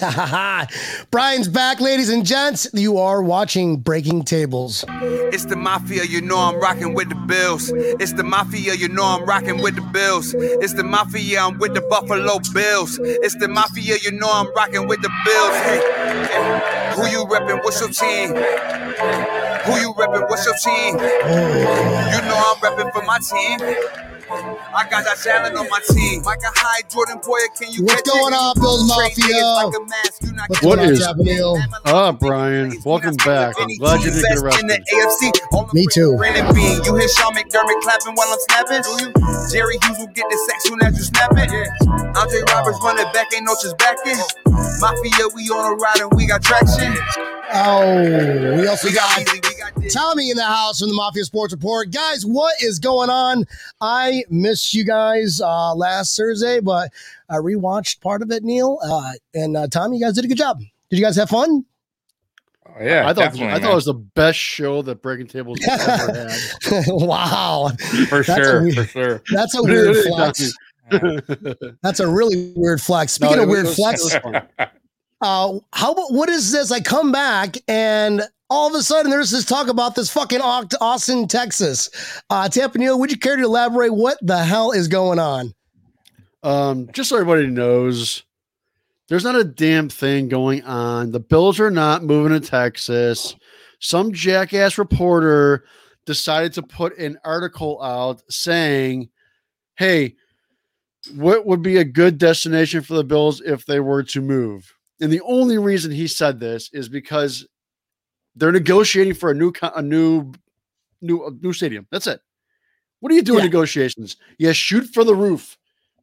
Brian's back, ladies and gents. You are watching Breaking Tables. It's the mafia, you know I'm rocking with the Bills. It's the mafia, you know I'm rocking with the Bills. It's the mafia, I'm with the Buffalo Bills. It's the mafia, you know I'm rocking with the Bills. Hey, hey, who you reppin'? What's your team? Who you reppin'? What's your team? You know I'm reppin' for my team. I got that talent on my team. Like a high Jordan Poyer, can you What's going on, Bills Mafia? What's What going on, is- Japanese? Ah, Brian, welcome back. I'm glad you didn't get In the arrested. AFC, on the Me too. Brandon Beane. You hear Sean McDermott clapping while I'm snapping? Do you? Jerry Hughes will get the sack soon as you snap it. Andre Roberts running back, ain't no just backing. Mafia, we on a ride and we got traction. Oh, we also We got got easy, we got this. Tommy in the house from the Mafia Sports Report. Guys, what is going on? I missed you guys uh, last Thursday, but I rewatched part of it, Neil. Uh, and uh, Tommy, you guys did a good job. Did you guys have fun? Oh, yeah, I thought definitely, I thought it was the best show that Breaking Tables ever had. wow. for that's sure, weird- for sure. That's a weird flex. That's a really weird flex. Speaking No, of weird was- flex, it was fun. uh, how about what is this? I come back and all of a sudden there's this talk about this fucking Austin, Texas. Uh, Tampa would you care to elaborate what the hell is going on? Um, just so everybody knows, there's not a damn thing going on. The Bills are not moving to Texas. Some jackass reporter decided to put an article out saying, "Hey, what would be a good destination for the Bills if they were to move?" And the only reason he said this is because they're negotiating for a new a new new a new stadium. That's it. What do you do in Yeah. negotiations? You shoot for the roof.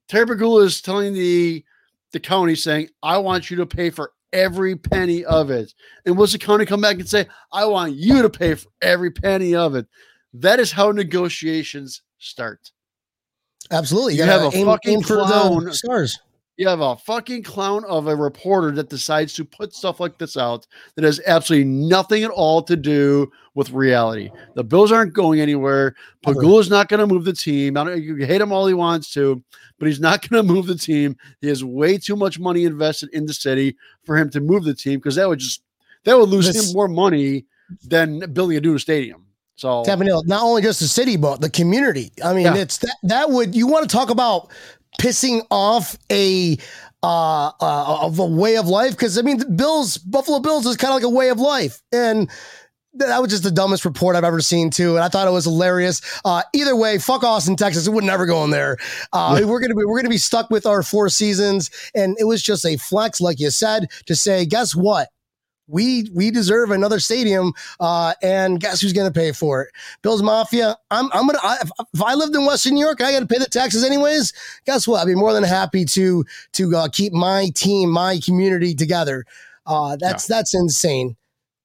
Terry Pegula is telling the the county saying, "I want you to pay for every penny of it." And what's the county come back and say, "I want you to pay for every penny of it"? That is how negotiations start. Absolutely. You gotta have a fucking for clown. the stars. You have a fucking clown of a reporter that decides to put stuff like this out that has absolutely nothing at all to do with reality. The Bills aren't going anywhere. Pegula's not going to move the team. I don't, you hate him all he wants to, but he's not going to move the team. He has way too much money invested in the city for him to move the team because that would just that would lose This- him more money than building a new stadium. So not only just the city, but the community. I mean, Yeah. it's that that would you want to talk about pissing off a uh, uh of a way of life because I mean the Bills Buffalo Bills is kind of like a way of life and that was just the dumbest report I've ever seen too, and I thought it was hilarious. Uh, either way, fuck Austin, Texas. It would never go in there. Uh, We're gonna be we're gonna be stuck with our four seasons, and it was just a flex, like you said, to say, guess what? We we deserve another stadium, uh, and guess who's gonna pay for it? Bills Mafia. I'm I'm gonna I, if, I lived in Western New York, I got to pay the taxes anyways. Guess what? I'd be more than happy to to uh, keep my team, my community together. Uh, that's that's insane.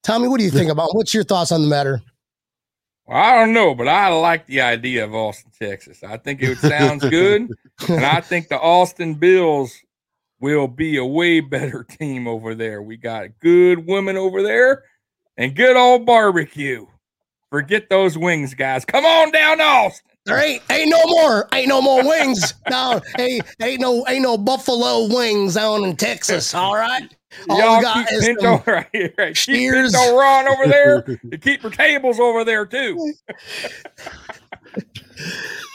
Tommy, what do you think about? What's your thoughts on the matter? Well, I don't know, but I like the idea of Austin, Texas. I think it sounds good, and I think the Austin Bills will be a way better team over there. We got good women over there and good old barbecue. Forget those wings, guys. Come on down to Austin. There ain't ain't no more ain't no more wings down. Ain't ain't no ain't no buffalo wings down in Texas. All right. All Y'all got keep is Pinto, right, right. Keep. Pinto Ron over there keep your tables over there too.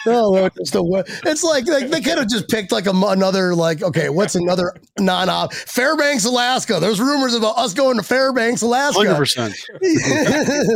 No, no, it's, the, it's like, like they could have just picked like a, another like okay, what's another non-op Fairbanks, Alaska. There's rumors about us going to Fairbanks, hundred Alaska. percent.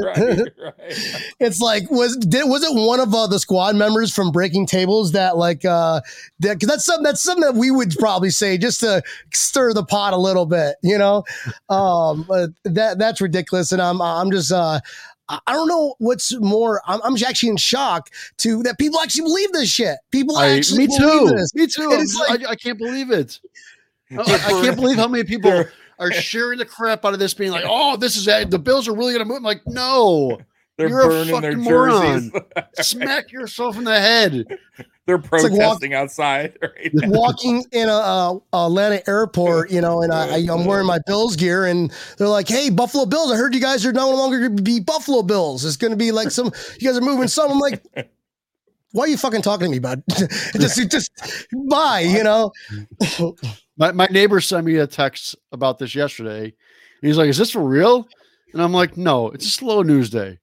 right, right. it's like was did was it one of uh, the squad members from Breaking Tables that like uh that, cause that's something that's something that we would probably say just to stir the pot a little bit, you know. Um, that that's ridiculous, and I'm I'm just uh. I I don't know what's more. I'm, I'm actually in shock to that people actually believe this shit. People I, actually me believe too. this. Me too. And I'm it's just- like- I, I can't believe it. I, I can't believe how many people are sharing the crap out of this, being like, "Oh, this is the Bills are really going to move." I'm like, no, They're You're a burning their fucking jerseys. smack yourself in the head. They're like walk- protesting outside. Right? walking in a, uh Atlanta airport, you know, and I, I, I'm wearing my Bills gear, and they're like, "Hey, Buffalo Bills! I heard you guys are no longer going to be Buffalo Bills. It's going to be like some you guys are moving some." I'm like, "Why are you fucking talking to me, bud? just, just bye, you know." My my neighbor sent me a text about this yesterday. He's like, "Is this for real?" And I'm like, "No, it's a slow news day."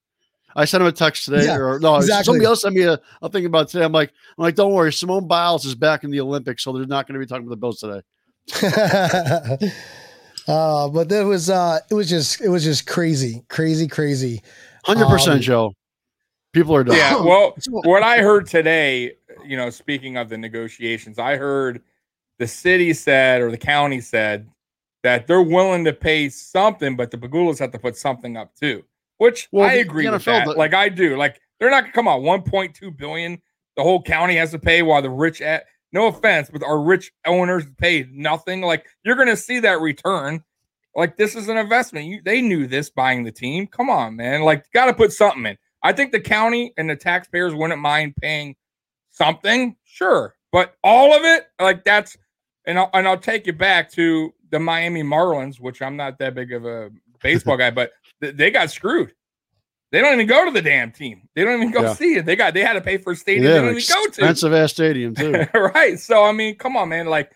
I sent him a text today, Yeah, or no, exactly. somebody else sent me a, a thing about today. I'm like, I'm like, don't worry, Simone Biles is back in the Olympics, so they're not going to be talking about the Bills today. uh, but it was uh, it was just it was just crazy, crazy, crazy. Hundred percent, Um, Joe. People are done. Yeah. Well, what I heard today, you know, speaking of the negotiations, I heard the city said or the county said that they're willing to pay something, but the Pegulas have to put something up too. Which Well, I agree with that. Like I do. Like they're not gonna come out 1.2 billion. The whole county has to pay while the rich at no offense, but our rich owners pay nothing. Like you're gonna see that return. Like this is an investment. You, they knew this buying the team. Come on, man. Like got to put something in. I think the county and the taxpayers wouldn't mind paying something, sure, but all of it, like that's, and I'll, and I'll take you back to the Miami Marlins, which I'm not that big of a baseball guy, but they got screwed. They don't even go to the damn team. They don't even go Yeah. see it. They got they had to pay for a stadium yeah, they don't even go to. expensive ass stadium too. right. So I mean, come on, man. Like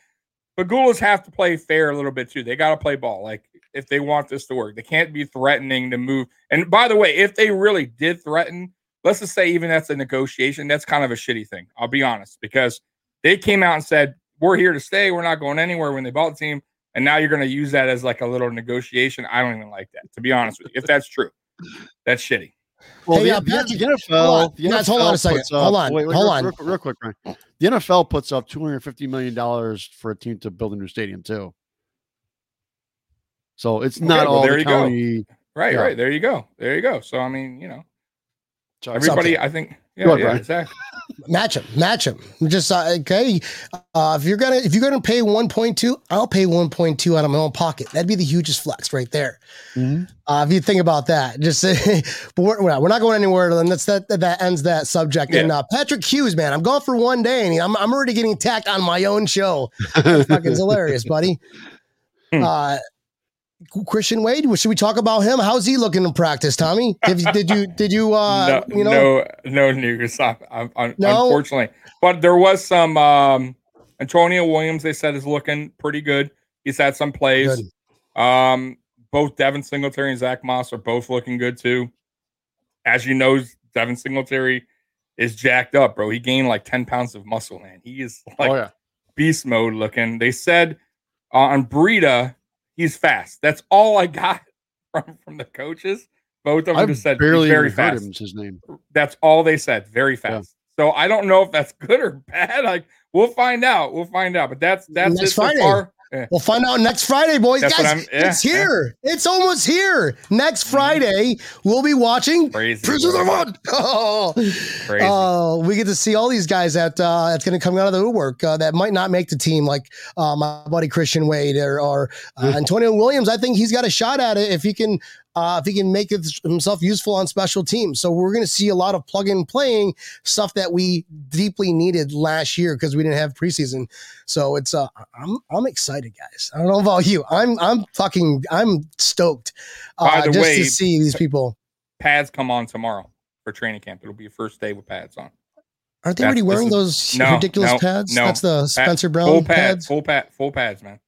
Pegulas have to play fair a little bit too. They got to play ball. Like if they want this to work, they can't be threatening to move. And by the way, if they really did threaten, let's just say even that's a negotiation, that's kind of a shitty thing. I'll be honest because they came out and said we're here to stay. We're not going anywhere when they bought the team. And now you're going to use that as like a little negotiation. I don't even like that, to be honest with you. If that's true, that's shitty. Well, Hey, the, uh, the, Patrick, the NFL, hold on. the Guys, NFL hold on a second. up- Hold on. wait, wait, Hold real, on. Real, real quick, Ryan. The NFL puts up two hundred fifty million dollars for a team to build a new stadium too. So it's Okay, not well, all there the you go. Right, Yeah. right. There you go. There you go. So I mean, you know, Sorry. everybody. I think. Yeah, Go ahead, yeah, exactly. Match him, match him. Just uh, okay. Uh, if you're gonna if you're gonna pay 1.2, I'll pay 1.2 out of my own pocket. That'd be the hugest flex right there. Mhm. Uh, if you think about that, just but we're, we're not- we're not going anywhere. Then that's that that ends that subject. And uh, Patrick Hughes, man, I'm gone for one day, and I'm I'm already getting attacked on my own show. That's fucking hilarious, buddy. Hmm. Uh, Christian Wade, should we talk about him? How's he looking in practice, Tommy? Did, you- did you did you uh no, you know no, no news. I, I, I, No? Unfortunately, but there was some. Um, Antonio Williams, they said, is looking pretty good. He's had some plays. Good. Um, both Devin Singletary and Zach Moss are both looking good too. As you know, Devin Singletary is jacked up, bro. He gained like ten pounds of muscle, man. He is like oh yeah, beast mode looking. They said uh, on Breida, he's fast. That's all I got from from the coaches. Both of them I just said barely very fast. him. His name. That's all they said. Very fast. So I don't know if that's good or bad. Like we'll find out. We'll find out. But that's that's Next it so far. Yeah. We'll find out next Friday, boys. That's Guys, yeah, it's yeah. here. It's almost here. Next Friday, we'll be watching Crazy. Prisoners of One. Oh, Crazy. Oh, we get to see all these guys that uh, that's going to come out of the woodwork uh, that might not make the team, like uh, my buddy Christian Wade or, or uh, Antonio Williams. I think he's got a shot at it if he can uh, if he can make himself useful on special teams. So we're going to see a lot of plug in playing stuff that we deeply needed last year because we didn't have preseason. So it's uh, I'm I'm excited, guys. I don't know about you. I'm I'm fucking I'm stoked uh, just way- to see these people. pads come on tomorrow for training camp. It'll be your first day with pads on. Aren't they That's- already wearing is- those no, ridiculous no, pads? no. That's the Spencer Brown full pads, pads. full pad, full pads, man.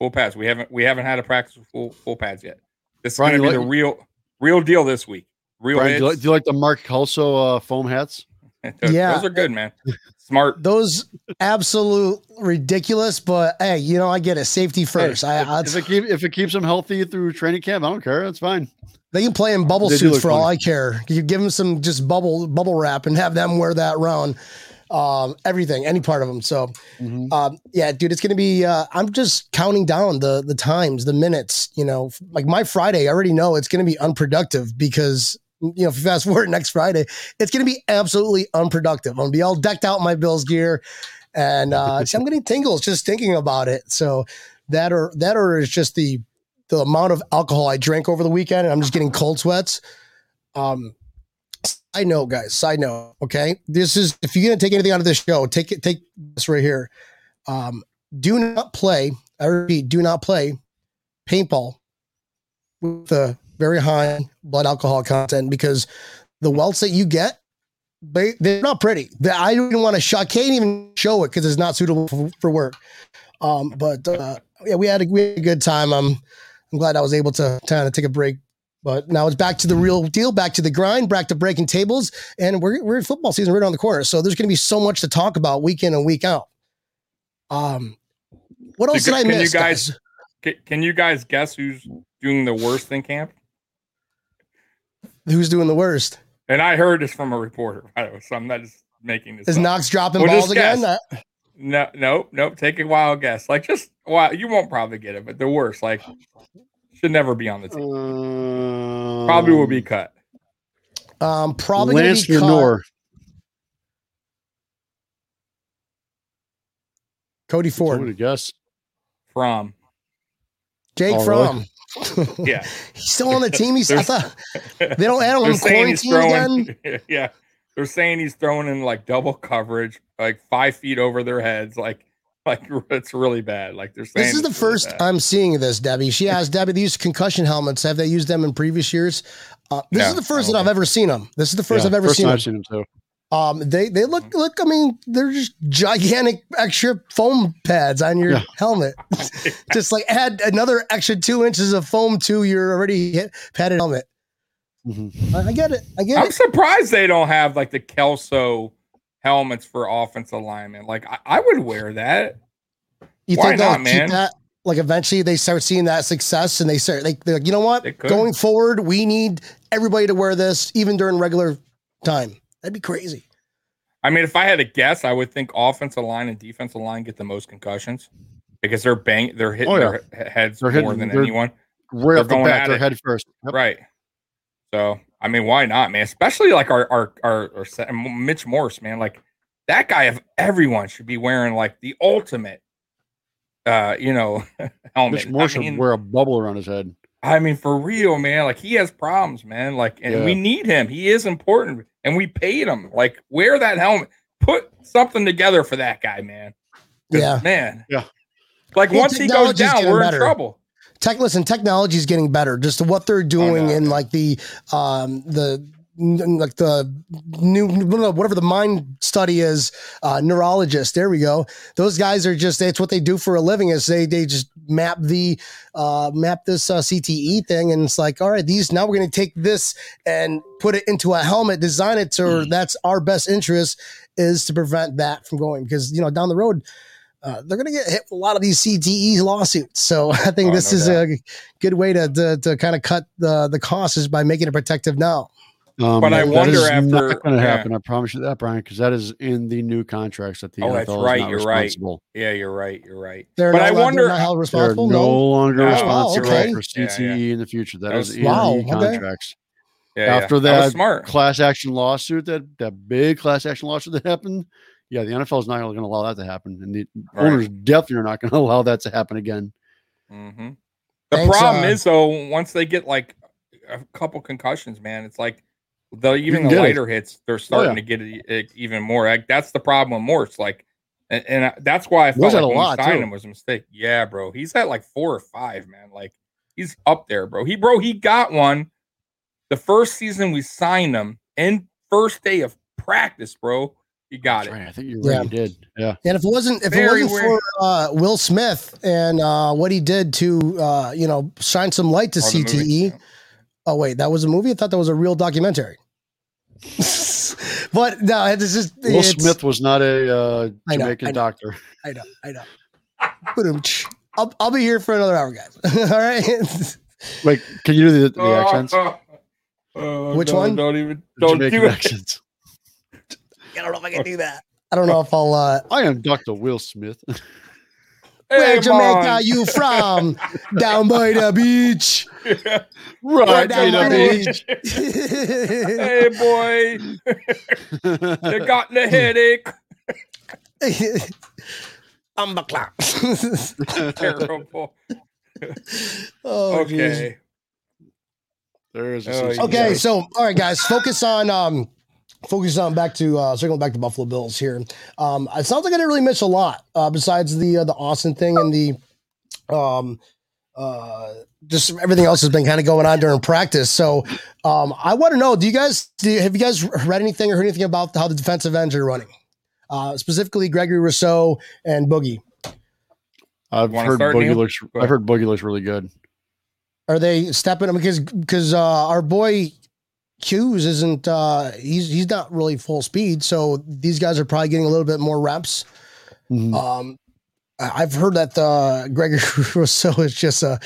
Full pads. We haven't we haven't had a practice with full full pads yet. This is Brian, gonna be you the real real deal this week. Real Brian, do, you like, do you like the Mark Kelso uh, foam hats? those, Yeah. those are good, man. Smart. Those absolute ridiculous, but hey, you know I get it. Safety first. I, I, If it, keep, if it keeps them healthy through training camp, I don't care. That's fine. they can play in bubble They suits look for all. I care. You give them some just bubble bubble wrap and have them wear that around. Um, everything, any part of them. So, Mhm. um, yeah, dude, it's gonna be. Uh, I'm just counting down the the times, the minutes. You know, like my Friday, I already know it's gonna be unproductive because you know, if you fast forward next Friday, it's gonna be absolutely unproductive. I'm gonna be all decked out in my Bills gear, and uh, see, I'm getting tingles just thinking about it. So that or that or is just the the amount of alcohol I drank over the weekend, and I'm just getting cold sweats. Um, side note, guys. Side note. Okay, this is if you're gonna take anything out of this show, take it. Take this right here. Um, do not play. I repeat, do not play paintball with a very high blood alcohol content because the welts that you get, they they're not pretty. I don't even want to show. I can't even show it because it's not suitable for, for work. Um, but uh, yeah, we had, a, we had a good time. I'm I'm glad I was able to kind of take a break. But now it's back to the real deal, back to the grind, back to breaking tables, and we're we're in football season right around the corner. So there's going to be so much to talk about week in and week out. Um, what else So did I can you miss, guys- guys? Ca- Can you guys guess who's doing the worst in camp? Who's doing the worst? And I heard this from a reporter. by the way, So I'm not just making this. Is up. Knox dropping Well, balls again? Uh, No, nope, nope. Take a wild guess. Like just wow, you won't probably get it, but the worst, like should never be on the team. Probably will be cut. Um, probably gonna Lance be caught- Lenore. Cody Ford, would guess. From Jake From. Fromm. yeah, He's still on the team. He's I thought they don't add they're him saying he's quarantine again. Yeah, they're saying he's throwing in like double coverage, like five feet over their heads, like like it's really bad. Like they're saying This is the really first bad. I'm seeing this, Debbie. She asked Debbie, these concussion helmets, have they used them in previous years? Uh, this No, is the first that I've ever seen them. This is the first Yeah, I've ever first seen them. I've seen him too. Um, they they look look. I mean, they're just gigantic extra foam pads on your Yeah. helmet. just like add another extra two inches of foam to your already hit, padded helmet. Mhm. I, I get it. I get it. I'm it. surprised they don't have like the Kelso helmets for offensive linemen. Like I, I would wear that. You why think not, keep man? that? Like eventually they start seeing that success and they start like they're like, you know what? Going forward, we need everybody to wear this even during regular time. That'd be crazy. I mean, if I had to guess, I would think offensive line and defensive line get the most concussions because they're bang, they're hitting Oh, yeah. their heads They're more hitting- than anyone. Right They're off the going bat, they're it. head first. Yep. Right. So, I mean, why not, man? Especially like our our our, our se- Mitch Morse, man. Like that guy of everyone should be wearing like the ultimate, uh, you know, helmet. Mitch Morse I should wear a bubble around his head. I mean, for real, man. Like he has problems, man. Like, and Yeah. we need him. He is important, and we paid him. Like, wear that helmet. Put something together for that guy, man. Yeah. man. Yeah. Like Well, once he goes down, we're better. in trouble. Tech listen, technology is getting better. Just what they're doing no, in like the um the like the new whatever the mind study is uh neurologist there we go. Those guys are just it's what they do for a living is they they just map the uh map this uh, cte thing and it's like all right these now we're going to take this and put it into a helmet design it to that's our best interest is to prevent that from going. Because you know down the road uh, they're going to get hit with a lot of these CTE lawsuits. So I think Oh, this no is doubt. a good way to, to, to kind of cut the, the costs is by making it protective now. Um, But I that wonder is after- not going to yeah. happen. I promise you that, Brian, because that is in the new contracts that the Oh, NFL that's is right, not you're right. responsible. Yeah, you're right. You're right. They're but not, I wonder. they're not held They're responsible. no No. longer Oh, responsible okay. for CTE yeah. in the future. That That is was in smart. the Wow, okay. contracts. Yeah, After yeah. that, was smart. Class action lawsuit that that big class action lawsuit that happened. Yeah, the NFL is not going to allow that to happen, and the Right. owners definitely are not going to allow that to happen again. hmm The Thanks, problem uh, is though, once they get like a couple concussions, man, it's like the even the get it. lighter hits, they're starting yeah. to get it, it even more. Like, that's the problem with Morse. Like, and, and I- that's why I Was felt like a when we lot, signed too? him was a mistake. Yeah, bro, he's at like four or five, man. Like he's up there, bro. He bro, he got one the first season we signed him, and first day of practice, bro. He got That's it. right. I think you're Yeah. right. You did. Yeah. And if it wasn't, if Very it wasn't weird. for uh, Will Smith and uh, what he did to, uh, you know, shine some light to Or CTE. movie. Oh wait, that was a movie. I thought that was a real documentary. but no, this is Will Smith was not a uh, I know, Jamaican I know. doctor. I know, I know. Ba-dum-tsh. I'll, I'll be here for another hour, guys. All right. Wait, can you do the, the Oh, accents? oh, Which no, one? Don't even. Don't Jamaican do it. accents. I don't know if I can do that. I don't know if I'll. Uh, I am Dr. Will Smith. where Hey, Jamaica man. you from? Down by the beach. right, down by by the the beach. hey, boy, you got the headache. I'm a clown. Terrible. oh, jeez. okay. there is a Oh, Okay, Yeah. so all right, guys, focus on um, focus on back to uh, circling back to Buffalo Bills here. Um, it sounds like I didn't really miss a lot uh, besides the uh, the Austin thing and the um, uh, just everything else has been kind of going on during practice. So um, I want to know: Do you guys do you, have you guys read anything or heard anything about how the defensive ends are running? Uh, specifically, Gregory Rousseau and Boogie. I've wanna heard Boogie Neil? looks. I've heard Boogie looks really good. Are they stepping because because uh, our boy Hughes isn't uh, he's he's not really full speed, so these guys are probably getting a little bit more reps. Mhm. Um, I- I've heard that uh, Gregory Rousseau is just a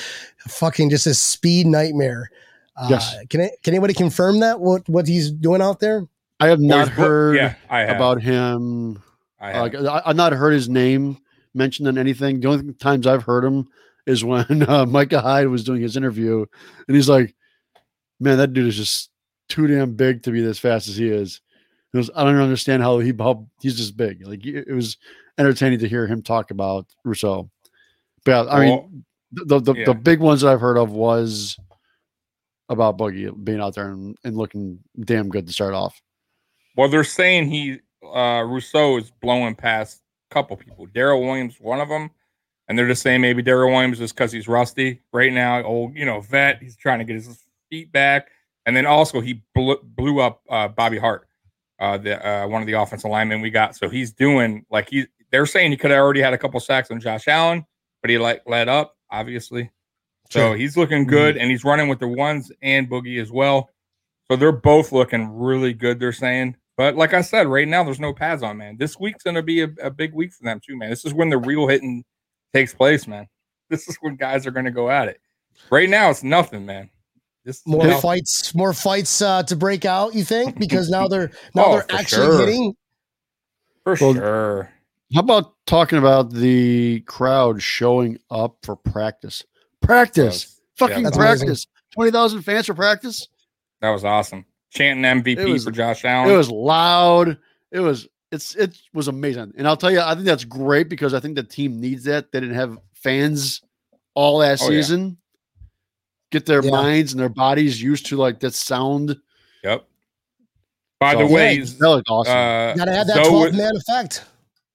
fucking just a speed nightmare. Uh, Yes. Can it, can anybody confirm that what what he's doing out there? I have not his heard Yeah, I have. about him. I have. Like, I, I've not heard his name mentioned in anything. The only times I've heard him is when uh, Micah Hyde was doing his interview, and he's like, "Man, that dude is just too damn big to be this fast as he is." He goes, "I don't understand how he how he's just big." Like it it was entertaining to hear him talk about Rousseau. But I Well, mean, the the, yeah. the big ones that I've heard of was about Boogie being out there and, and looking damn good to start off. Well, they're saying he uh Rousseau is blowing past a couple people. Daryl Williams, one of them, and they're just saying maybe Daryl Williams is because he's rusty right now. Old, you know, vet. He's trying to get his feet back, and then also he blew, blew up uh, Bobby Hart, uh, the uh, one of the offensive linemen we got. So he's doing like he. They're saying he could have already had a couple sacks on Josh Allen, but he like let up obviously. So he's looking good, and he's running with the ones and Boogie as well. So they're both looking really good. They're saying, but like I said, right now there's no pads on, man. This week's gonna be a, a big week for them too, man. This is when the real hitting takes place, man. This is when guys are gonna go at it. Right now, it's nothing, man. This More you know, fights, more fights uh, to break out. You think because now they're now Oh, they're actually sure. hitting. for Well, sure. How about talking about the crowd showing up for practice? Practice, fucking that's practice. Twenty thousand fans for practice. That was awesome. Chanting MVP was- for Josh Allen. It was loud. It was. It's. It was amazing. And I'll tell you, I think that's great because I think the team needs that. They didn't have fans all last Oh, yeah. Season. Get their Yeah. minds and their bodies used to like that sound. yep. By So- the way, Yeah, That looked awesome. uh, Got to have that Zoe- twelve man effect.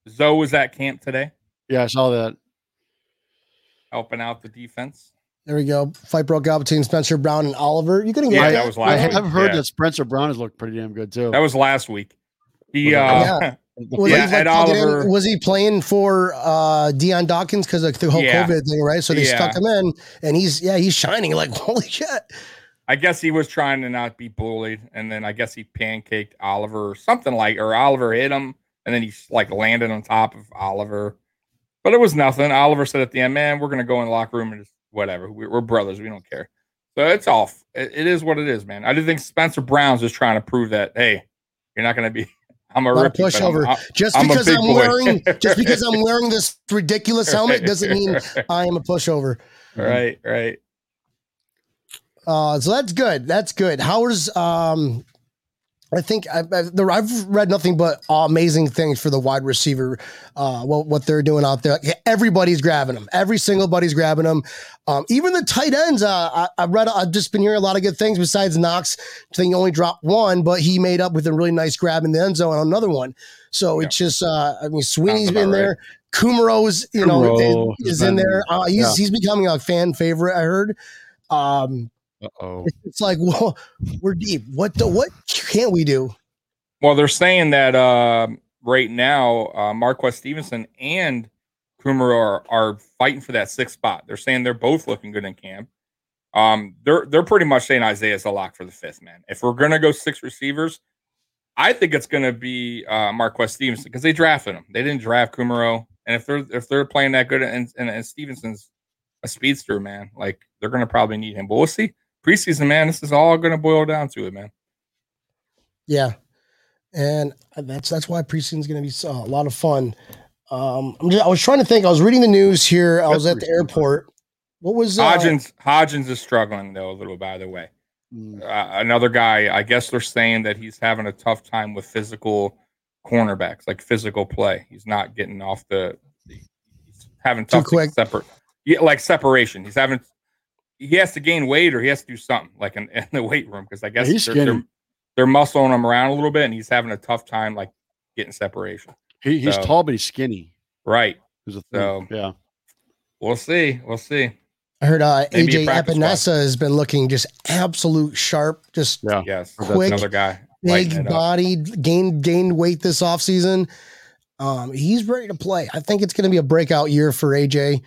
Zoe was at camp today, yeah, I saw that. helping out the defense. There we go. Fight broke out between Spencer Brown and Oliver. You couldn't get Yeah, that. that was I last week. have heard Yeah. that Spencer Brown has looked pretty damn good too. That was last week. He, uh, Yeah. Was, Yeah, he, like, Ed plugging in- Oliver- was he playing for uh Dion Dawkins because of the whole Yeah. COVID thing, right? So they Yeah. stuck him in, and he's yeah, he's shining like holy shit. I guess he was trying to not be bullied, and then I guess he pancaked Oliver or something like, or Oliver hit him, and then he like landed on top of Oliver. But it was nothing. Oliver said at the end, "Man, we're gonna go in the locker room and just whatever. We're, we're brothers. We don't care." So it's off. It, it is what it is, man. I do think Spencer Brown's just trying to prove that, hey, you're not gonna be. I'm a a pushover. I'm- Just I'm because I'm wearing just because I'm wearing this ridiculous helmet doesn't mean I am a pushover. right, right. Uh, so that's good. That's good. How's Um, I think I, I, there, I've read nothing but amazing things for the wide receiver. Uh, what what they're doing out there. Everybody's grabbing them. Every single body's grabbing them. Um, even the tight ends. Uh, I, I read. I've just been hearing a lot of good things. Besides Knox, I think he only dropped one, but he made up with a really nice grab in the end zone on another one. So it's just. Uh, I mean, Sweeney's been about there. Kumerow's, you know, Kumerow is in there. Uh, he's yeah. he's becoming a fan favorite. I heard. Um, oh. it's like, well, we're deep. What the, what can't we do? Well, they're saying that uh, right now, uh, Marquez Stevenson and Kumerow are, are fighting for that sixth spot. They're saying they're both looking good in camp. Um, they're they're pretty much saying Isaiah's a lock for the fifth man. If we're gonna go six receivers, I think it's gonna be uh, Marquez Stevenson because they drafted him. They didn't draft Kumerow, and if they're if they're playing that good and, and, and Stevenson's a speedster, man, like they're gonna probably need him. But we'll see. Preseason, man, this is all gonna boil down to it, man. Yeah, and that's that's why preseason's going to be a lot of fun. Um, I'm just, I was trying to think. I was reading the news here. I was at the airport. What was uh, Hodgins Hodgins is struggling though a little. By the way, Mm. uh, another guy. I guess they're saying that he's having a tough time with physical cornerbacks, like physical play. He's not getting off the. He's having Too tough quick. separate. Yeah, like separation. He's having. He has to gain weight or he has to do something like in, in the weight room because I guess he's they're, they're, they're muscling him around a little bit and he's having a tough time like getting separation. He, he's So- tall, but he's skinny. Right. Is a thing. So- yeah. We'll see. We'll see. I heard uh, AJ practice Epenesa has been looking just absolute sharp, just Yeah. Yes. Quick, Another guy. big lighting it up. bodied, gained gained weight this offseason. Um, he's ready to play. I think it's going to be a breakout year for AJ.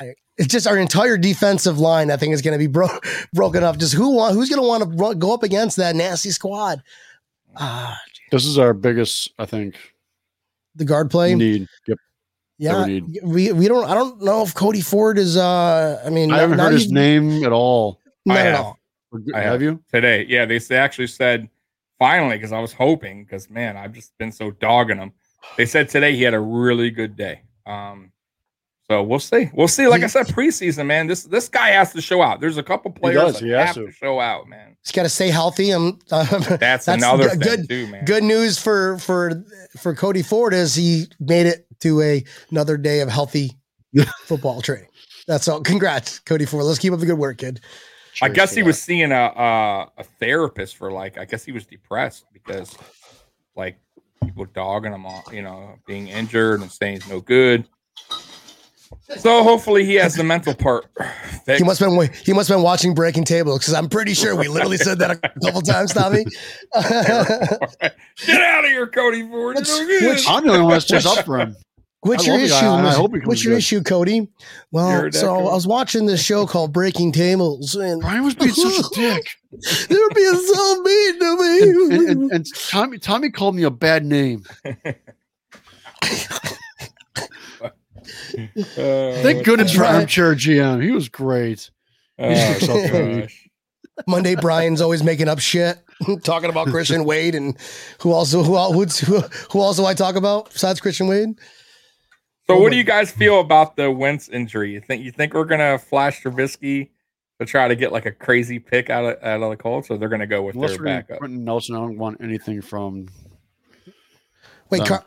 I, it's just our entire defensive line. I think is going to be bro- broken up. Just who want, who's going to want to go up against that nasty squad? Ah, This is our biggest, I think, the guard play. need. Yep. Yeah, we we we don't. I don't know if Cody Ford is. uh I mean, I haven't now heard his name at all. Not I at have. all. I have you? today. Yeah, they, they actually said finally because I was hoping because man, I've just been so dogging him. They said today he had a really good day. Um, so we'll see. We'll see. Like I said, preseason, man. This this guy has to show out. There's a couple players does, that he has have to. to. show out, man. He's got to stay healthy. Um, That's, another good- thing good. too, man. Good news for for for Cody Ford is he made it to a another day of healthy football training. That's all. Congrats, Cody Ford. Let's keep up the good work, kid. I guess he that. was seeing a, a a therapist for like I guess he was depressed because like people dogging him on you know being injured and saying he's no good. So hopefully he has the mental part. fixed. He must have been he must have been watching Breaking Table because I'm pretty sure we literally said that a couple times, Tommy. Get out of here, Cody Ford. Which- You're no good. which- I'm the only one that's just up for him. What's your issue? guy, I Miss- hope What's your good. issue, Cody? Well, You're so cool. I was watching this show called Breaking Tables, and Brian was being such a dick. they were being so mean to me. And, and, and, and Tommy Tommy called me a bad name. Uh, Thank goodness for Brian- armchair GM. He was great. Oh, so gosh. Monday, Brian's always making up shit, talking about Christian Wade and who also who el- who's, who who also I talk about besides Christian Wade. So, Oh what do you guys feel about the Wentz injury? You think you think we're gonna flash Trubisky to try to get like a crazy pick out of out of the Colts, or they're gonna go with Unless their backup? Quenton Nelson, I don't want anything from. Wait, No. Car-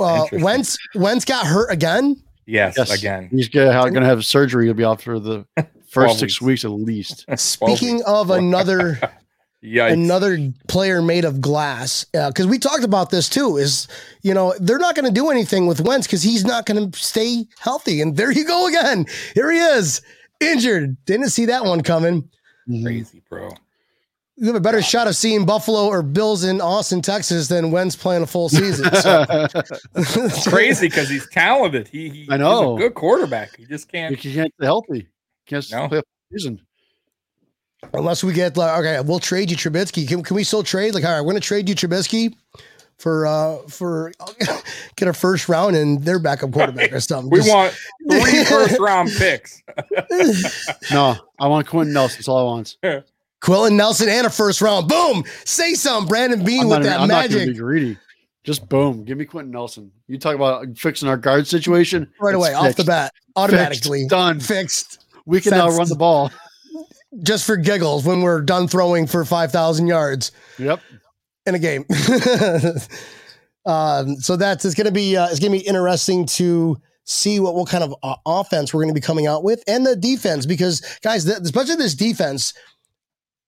uh, Wentz Wentz got hurt again. Yes, Yes, again. He's gonna have, surgery. He'll be out for the first six weeks. weeks at least. Speaking weeks. of another Yikes. another player made of glass, uh, because we talked about this too. Is you know they're not going to do anything with Wentz because he's not going to stay healthy, and there you go again. Here he is, injured. Didn't see that one coming. Mm-hmm. crazy, bro. You have a better shot of seeing Buffalo or Bills in Austin, Texas, than Wentz playing a full season. So. It's crazy because he's talented. He, he I know. he's a good quarterback. He just can't. He can't stay healthy. Can't No. play a season. Unless we get like, okay, we'll trade you Trubisky. Can, can we still trade? Like, all right, we're going to trade you Trubisky for uh for get a first round and their backup quarterback or something. We Just- want three first round picks. No, I want Quenton Nelson. That's all I want. Quenton Nelson and a first round. Boom! Say something, Brandon Beane with not, that I'm magic be greedy. Just boom. Give me Quenton Nelson. You talk about fixing our guard situation right away, off the bat, automatically Fixed. done. fixed. We can now run the ball. Just for giggles when we're done throwing for five thousand yards. Yep. in a game. um, so that's it's gonna be uh, it's gonna be interesting to see what what kind of uh, offense we're gonna be coming out with and the defense because guys, th- especially this defense,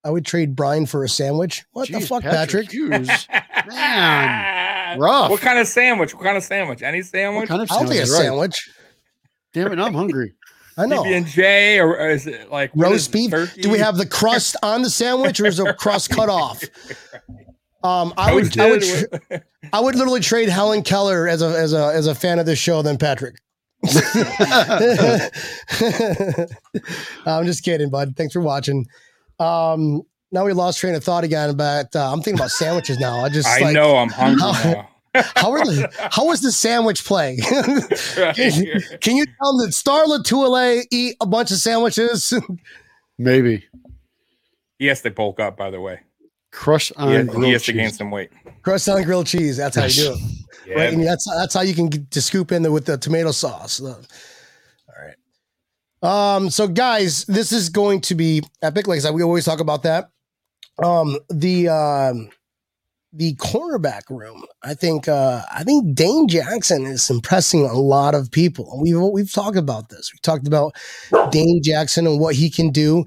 I would trade Brian for a sandwich. What the fuck, Patrick? Hughes. Man, rough. What kind of sandwich? What kind of sandwich? Any What sandwich? kind of I'll take a sandwich? Right. sandwich. Damn it, I'm hungry. I know. PB and J, or or is it like Roast it, beef. turkey? Do we have the crust on the sandwich or is the crust cut off? Um, I would, I would, Toasted? I would literally trade Helen Keller as a as a as a fan of this show than Patrick. I'm just kidding, bud. Thanks for watching. Um, now we lost train of thought again, but uh, I'm thinking about sandwiches now. I just I like, know I'm hungry How- now. how are the how was the sandwich play? Right can, can you tell them that Star Lotulelei eat a bunch of sandwiches? Maybe. Yes, they to bulk up, by the way. Crush on He has, grilled he has to gain some weight. Crust on grilled cheese. That's how you do it. Yeah. right? And that's that's how you can get to scoop in there with the tomato sauce. All right. Um. So, guys, this is going to be epic. Like I said, we always talk about that. Um. The um. The cornerback room. I think. Uh. I think Dane Jackson is impressing a lot of people. We've we've talked about this. We talked about Dane Jackson and what he can do.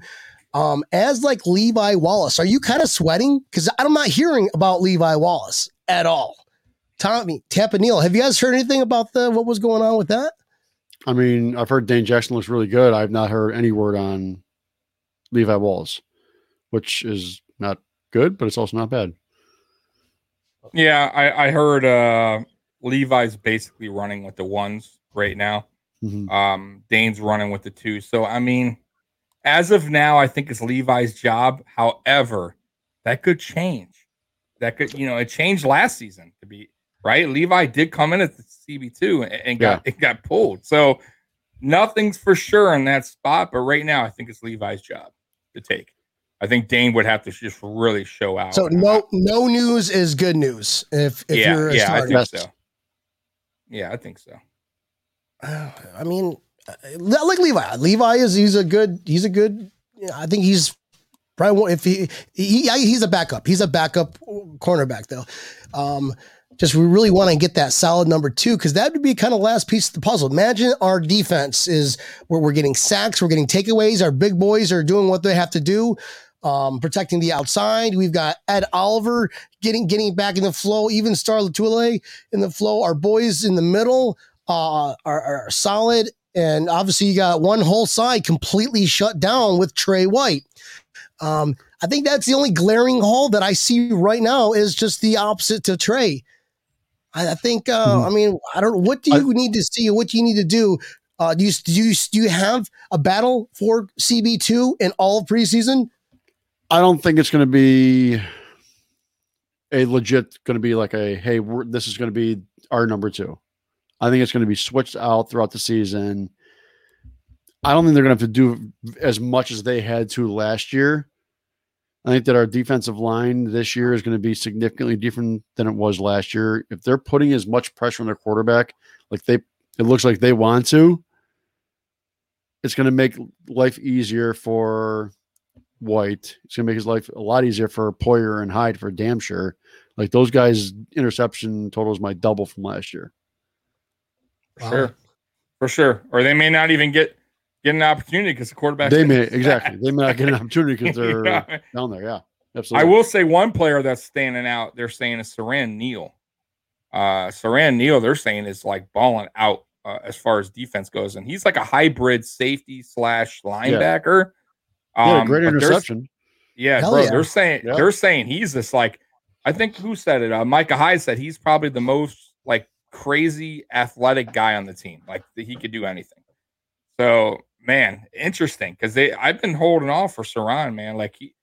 Um, as like Levi Wallace, are you kind of sweating? Because I'm not hearing about Levi Wallace at all. Tommy Tampa Neal, have you guys heard anything about the what was going on with that? I mean, I've heard Dane Jackson looks really good. I've not heard any word on Levi Wallace, which is not good, but it's also not bad. Yeah, I, I heard uh Levi's basically running with the ones right now. Mhm. Um, Dane's running with the two. So I mean, as of now, I think it's Levi's job. However, that could change. That could, you know, it changed last season to be right. Levi did come in at the CB two and, and got it got pulled. So nothing's for sure in that spot. But right now, I think it's Levi's job to take. I think Dane would have to just really show out. So no no news is good news. If if yeah, you're a yeah, I think Yes. so. Yeah, I think so. I mean, uh, like Levi. Levi is he's a good he's a good. you know, I think he's probably if he, he he's a backup. He's a backup cornerback though. Um, just we really want to get that solid number two because that would be kind of last piece of the puzzle. Imagine our defense is where we're getting sacks, we're getting takeaways. Our big boys are doing what they have to do, um, protecting the outside. We've got Ed Oliver getting getting back in the flow, even Star Lotulelei in the flow. Our boys in the middle uh, are, are solid. And obviously, you got one whole side completely shut down with Trey White. Um, I think that's the only glaring hole that I see right now is just the opposite to Trey. I, I think. Uh, Mhm. I mean, I don't. What do you need to see? What do you need to do? Uh, do you do you do you have a battle for CB two in all of preseason? I don't think it's going to be a legit going to be like a hey, we're, this is going to be our number two. I think it's going to be switched out throughout the season. I don't think they're going to have to do as much as they had to last year. I think that our defensive line this year is going to be significantly different than it was last year. If they're putting as much pressure on their quarterback, like they, it looks like they want to, it's going to make life easier for White. It's going to make his life a lot easier for Poyer and Hyde for damn sure. Like those guys' interception totals might double from last year. Wow. Sure, for sure. Or they may not even get get an opportunity because the quarterback. They may exactly. They may not get an opportunity because they're know? down there. Yeah, absolutely. I will say one player that's standing out. They're saying is Siran Neal. Uh, Siran Neal, they're saying is like balling out uh, as far as defense goes, and he's like a hybrid safety slash linebacker. He had a Um, great interception. Yeah, Hell bro. yeah. They're saying Yeah. they're saying he's this like I think who said it? Uh, Micah Hyde said he's probably the most like crazy athletic guy on the team. Like that he could do anything. So man, interesting because they I've been holding off for Siran, man. Like he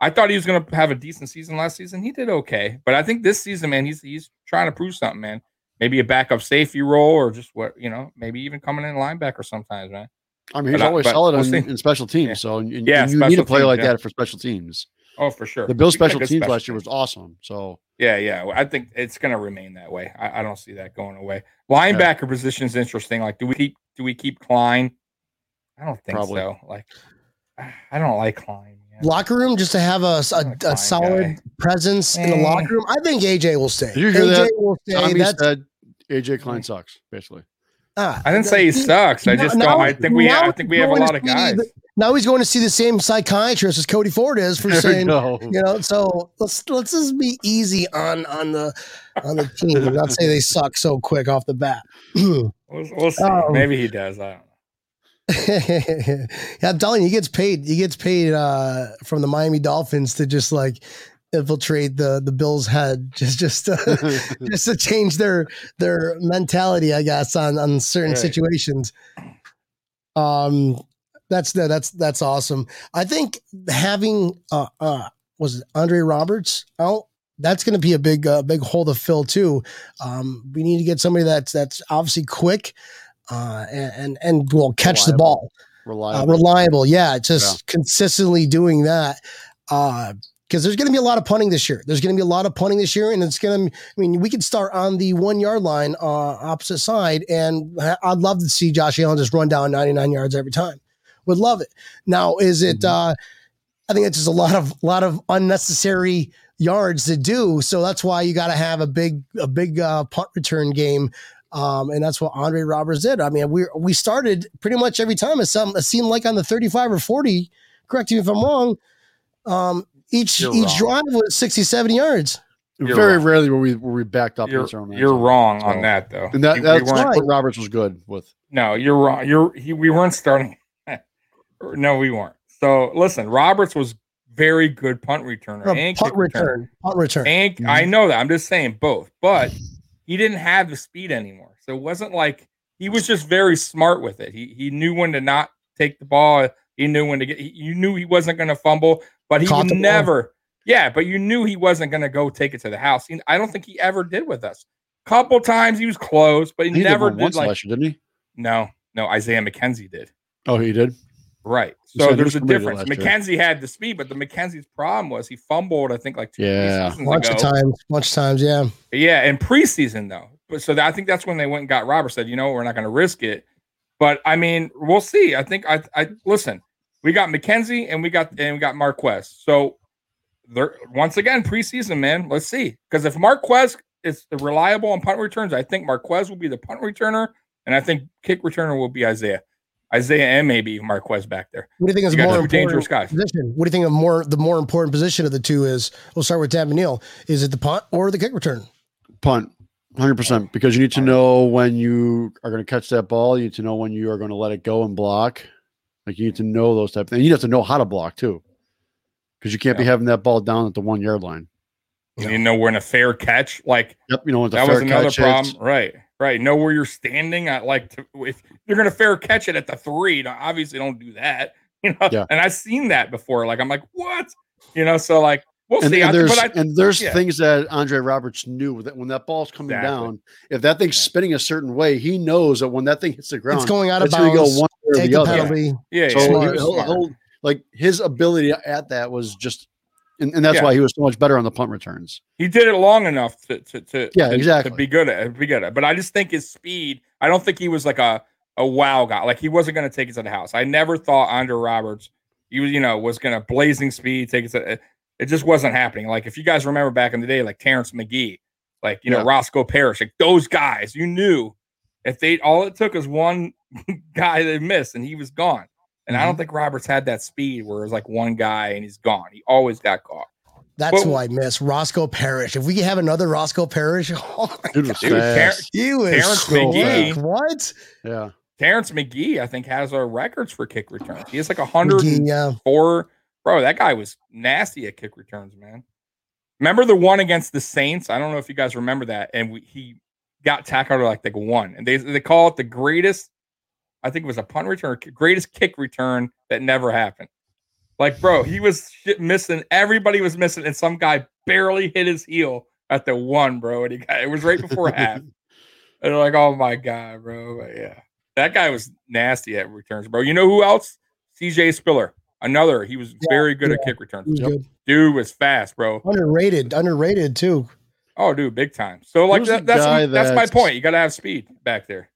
I thought he was gonna have a decent season last season. He did okay. But I think this season, man, he's he's trying to prove something, man. Maybe a backup safety role or just what you know, maybe even coming in linebacker sometimes, man. I mean, he's but always but solid we'll in, in special teams. Yeah. So and, and Yeah, you need a player like yeah. that for special teams. Oh, for sure. The Bills' special teams special last year was awesome. So Yeah, yeah. I think it's going to remain that way. I, I don't see that going away. Linebacker position is interesting. Like, do we keep do we keep Klein? I don't think Probably. so. Like, I don't like Klein. man. Locker room just to have a, a, I'm a a solid guy. presence in the Eh. locker room. I think AJ will stay. Did you hear AJ that? will stay. Tommy That's, said AJ Klein sucks, basically. ah, I didn't say he sucks. I just now- don't. I think we. now I think we have a lot of guys. the- now he's going to see the same psychiatrist as Cody Ford is for There saying, you you know. So let's let's just be easy on on the on the team. and Not say they suck so quick off the bat. We'll, we'll see. Um, Maybe he does. I don't know. yeah, I'm telling you, he gets paid. He gets paid uh, from the Miami Dolphins to just like infiltrate the the Bills' head, just just to, just to change their their mentality, I guess, on on certain Right. situations. Um, that's that's that's awesome. I think having uh uh was it Andre Roberts out. That's going to be a big, uh, big hole to fill too. Um, we need to get somebody that's that's obviously quick, uh, and and, and will catch the Reliable. ball uh, Reliable. reliable. Yeah, just consistently doing that. Because there's going to be a lot of punting this year. There's going to be a lot of punting this year, and it's going to. I mean, we could start on the one yard line, uh, opposite side, and I'd love to see Josh Allen just run down 99 yards every time. Would love it. Now, is it? Mhm. uh I think it's just a lot of lot of unnecessary yards to do. So that's why you got to have a big a big uh, punt return game. Um, and that's what Andre Roberts did. I mean, we we started pretty much every time. It, some, it seemed like on the 35 or 40, correct me if I'm wrong. Um, each You're each wrong. drive was 60, 70 yards. You're Very wrong. rarely were we were we backed up. You're, against you're end zone. wrong on that though. And that, We- we that's weren't- what Roberts was good with. No, you're wrong. You're he, we weren't starting. no, we weren't. So listen, Roberts was very good punt returner and punt kick returner. return, punt return. And. I know that. I'm just saying both. But he didn't have the speed anymore. So it wasn't like he was just very smart with it. He he knew when to not take the ball. He knew when to get. He, you knew he wasn't going to fumble, but he Caught ball. never. Yeah, but you knew he wasn't going to go take it to the house. He- I don't think he ever did with us. Couple times he was close, but he He never did once like didn't he? no, no. Isaiah McKenzie did. Oh, he did. Right. You So there's a difference. last year. McKenzie had the speed, but the McKenzie's problem was he fumbled, I think, like two Yeah. seasons bunch ago. of times, bunch of times, yeah. Yeah, in preseason though. But so that, I think that's when they went and got Robert. Said, you know, we're not going to risk it. But I mean, we'll see. I think I, I listen. We got McKenzie and we got and we got Marquez. So they're once again preseason, man. Let's see. Because if Marquez is the reliable on punt returns, I think Marquez will be the punt returner, and I think kick returner will be Isaiah. Isaiah and maybe Marquez back there. What do you think is You more dangerous guys. position? What do you think of more the more important position of the two is? We'll start with Tam and Is it the punt or the kick return? Punt, hundred percent. Because you need to know when you are going to catch that ball. You need to know when you are going to let it go and block. Like you need to know those type of things. You have to know how to block too, because you can't be having that ball down at the one yard line. And you know, we're in a fair catch. Like Yep, you know what the that fair was another catch problem. hits. Right, right. Know where you're standing. I like to if you're gonna fair catch it at the three. Now, obviously, don't do that. You know, Yeah. and I've seen that before. Like I'm like, what? You know, so like we'll And, see. and I, there's but I, and there's yeah. things that Andre Roberts knew that when that ball's coming Exactly. down, if that thing's Yeah. spinning a certain way, he knows that when that thing hits the ground, It's going out of it's going to bounds. go one way or Take the the other. penalty. yeah, So yeah, he he'll- was he'll- smart. he'll- like his ability at that was just, and, and that's Yeah. why he was so much better on the punt returns. he did it long enough to to to Yeah, to- exactly. to be good at it, be good at. But I just think his speed. I don't think he was like a a wow guy. Like he wasn't going to take it to the house. I never thought Andre Roberts, you you know, was going to blazing speed take it to. It, just wasn't happening. Like if you guys remember back in the day, like Terrence McGee, like you know Roscoe Parrish, like those guys, you knew if they all it took was one guy they missed and he was gone. And Mm-hmm. I don't think Roberts had that speed where it was like one guy and he's gone. He always got caught. That's Well- who I miss. Roscoe Parrish. If we have another Roscoe Parrish, oh my Dude was Dude, Ter- fast. he was Terrence so McGee. quick. What? yeah, Terrence McGee, I think, has our records for kick returns. He has like a McGee, yeah. Bro, that guy was nasty at kick returns, man. Remember the one against the Saints? I don't know if you guys remember that. And we, he got tackled at like the one, and they they call it the greatest. I think it was a punt return, greatest kick return that never happened. Like, bro, he was shit missing. Everybody was missing, and some guy barely hit his heel at the one, bro. And he got it was right before half. And they're like, oh my God, bro. But yeah. That guy was nasty at returns, bro. You know who else? CJ Spiller. Another. He was very good at kick He returns. was good. Dude was fast, bro. Underrated. Underrated too. Oh, dude, big time. So like that, the that's that's my point. You gotta have speed back there.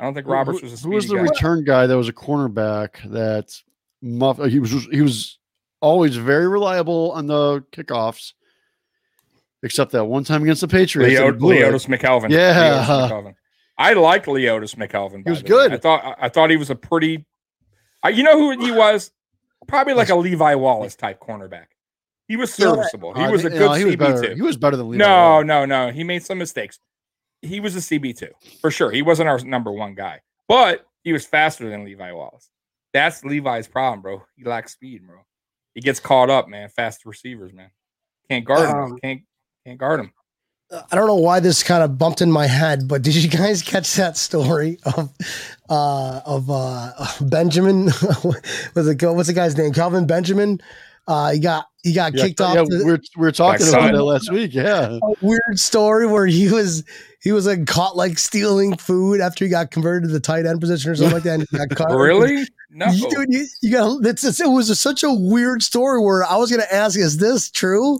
I don't think Roberts was a who was the guy. return guy that was a cornerback that muff, he was he was always very reliable on the kickoffs, except that one time against the Patriots. Leo, that he blew it. Leotis McKelvin. Yeah. Leotis McKelvin. I like Leotis McKelvin. He was the way. good. I thought I, thought he was a pretty. I, you know who he was? Probably like a Levi Wallace type cornerback. He was serviceable. He uh, was a good no, he was CB better. two. He was better than Levi No, Wallace. no, no. He made some mistakes. He was a CB two for sure. He wasn't our number one guy, but he was faster than Levi Wallace. That's Levi's problem, bro. He lacks speed, bro. He gets caught up, man. Fast receivers, man. Can't guard him. Um, Can't can't guard him. I don't know why this kind of bumped in my head, but did you guys catch that story of uh of uh Benjamin? was it what's the guy's name? Kelvin Benjamin. Uh, he got he got Yeah, kicked off. yeah, the- we're we were talking about that last week. Yeah. a weird story where he was he was like caught like stealing food after he got converted to the tight end position or something like that. And he got caught. Really? No. You, dude, you, you got it's, it's, it was such a weird story where I was gonna ask, is this true?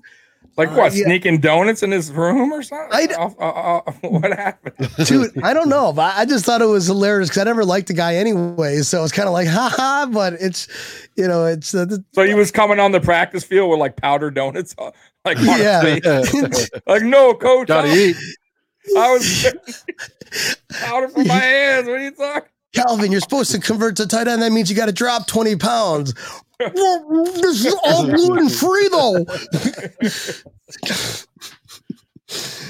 Like Uh, what? yeah. Sneaking donuts in his room or something? I d- Uh, uh, uh, what happened? Dude, I don't know, but I just thought it was hilarious because I never liked the guy anyway. So it's kind of like, haha, but it's, you know, it's, uh, the- So he was coming on the practice field with like powdered donuts, uh, like Yeah. like no, coach. Gotta eat. I was powder from my hands. What are you talking? Kelvin, you're supposed to convert to tight end. That means you got to drop 20 pounds. well, this is all gluten free though.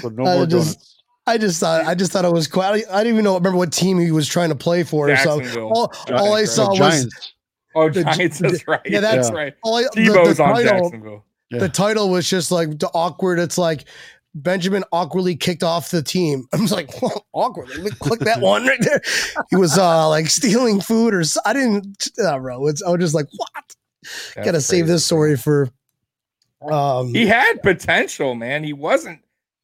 But no I more just- donuts. I just thought, I just thought it was quite, I didn't even know, remember what team he was trying to play for. So Jacksonville. all, all I saw The was, Giants. Oh, The Gi- That's right. yeah, that's that's- right. all I, the, Tebow's the on title, Jacksonville. Yeah. the title was just like the awkward. It's like Benjamin awkwardly kicked off the team. I was like, well, awkwardly. Click that one right there. He was uh like stealing food or I didn't, uh, bro. It's, I was just like, what? That's Gotta save this story for. Um, He had potential, man. He wasn't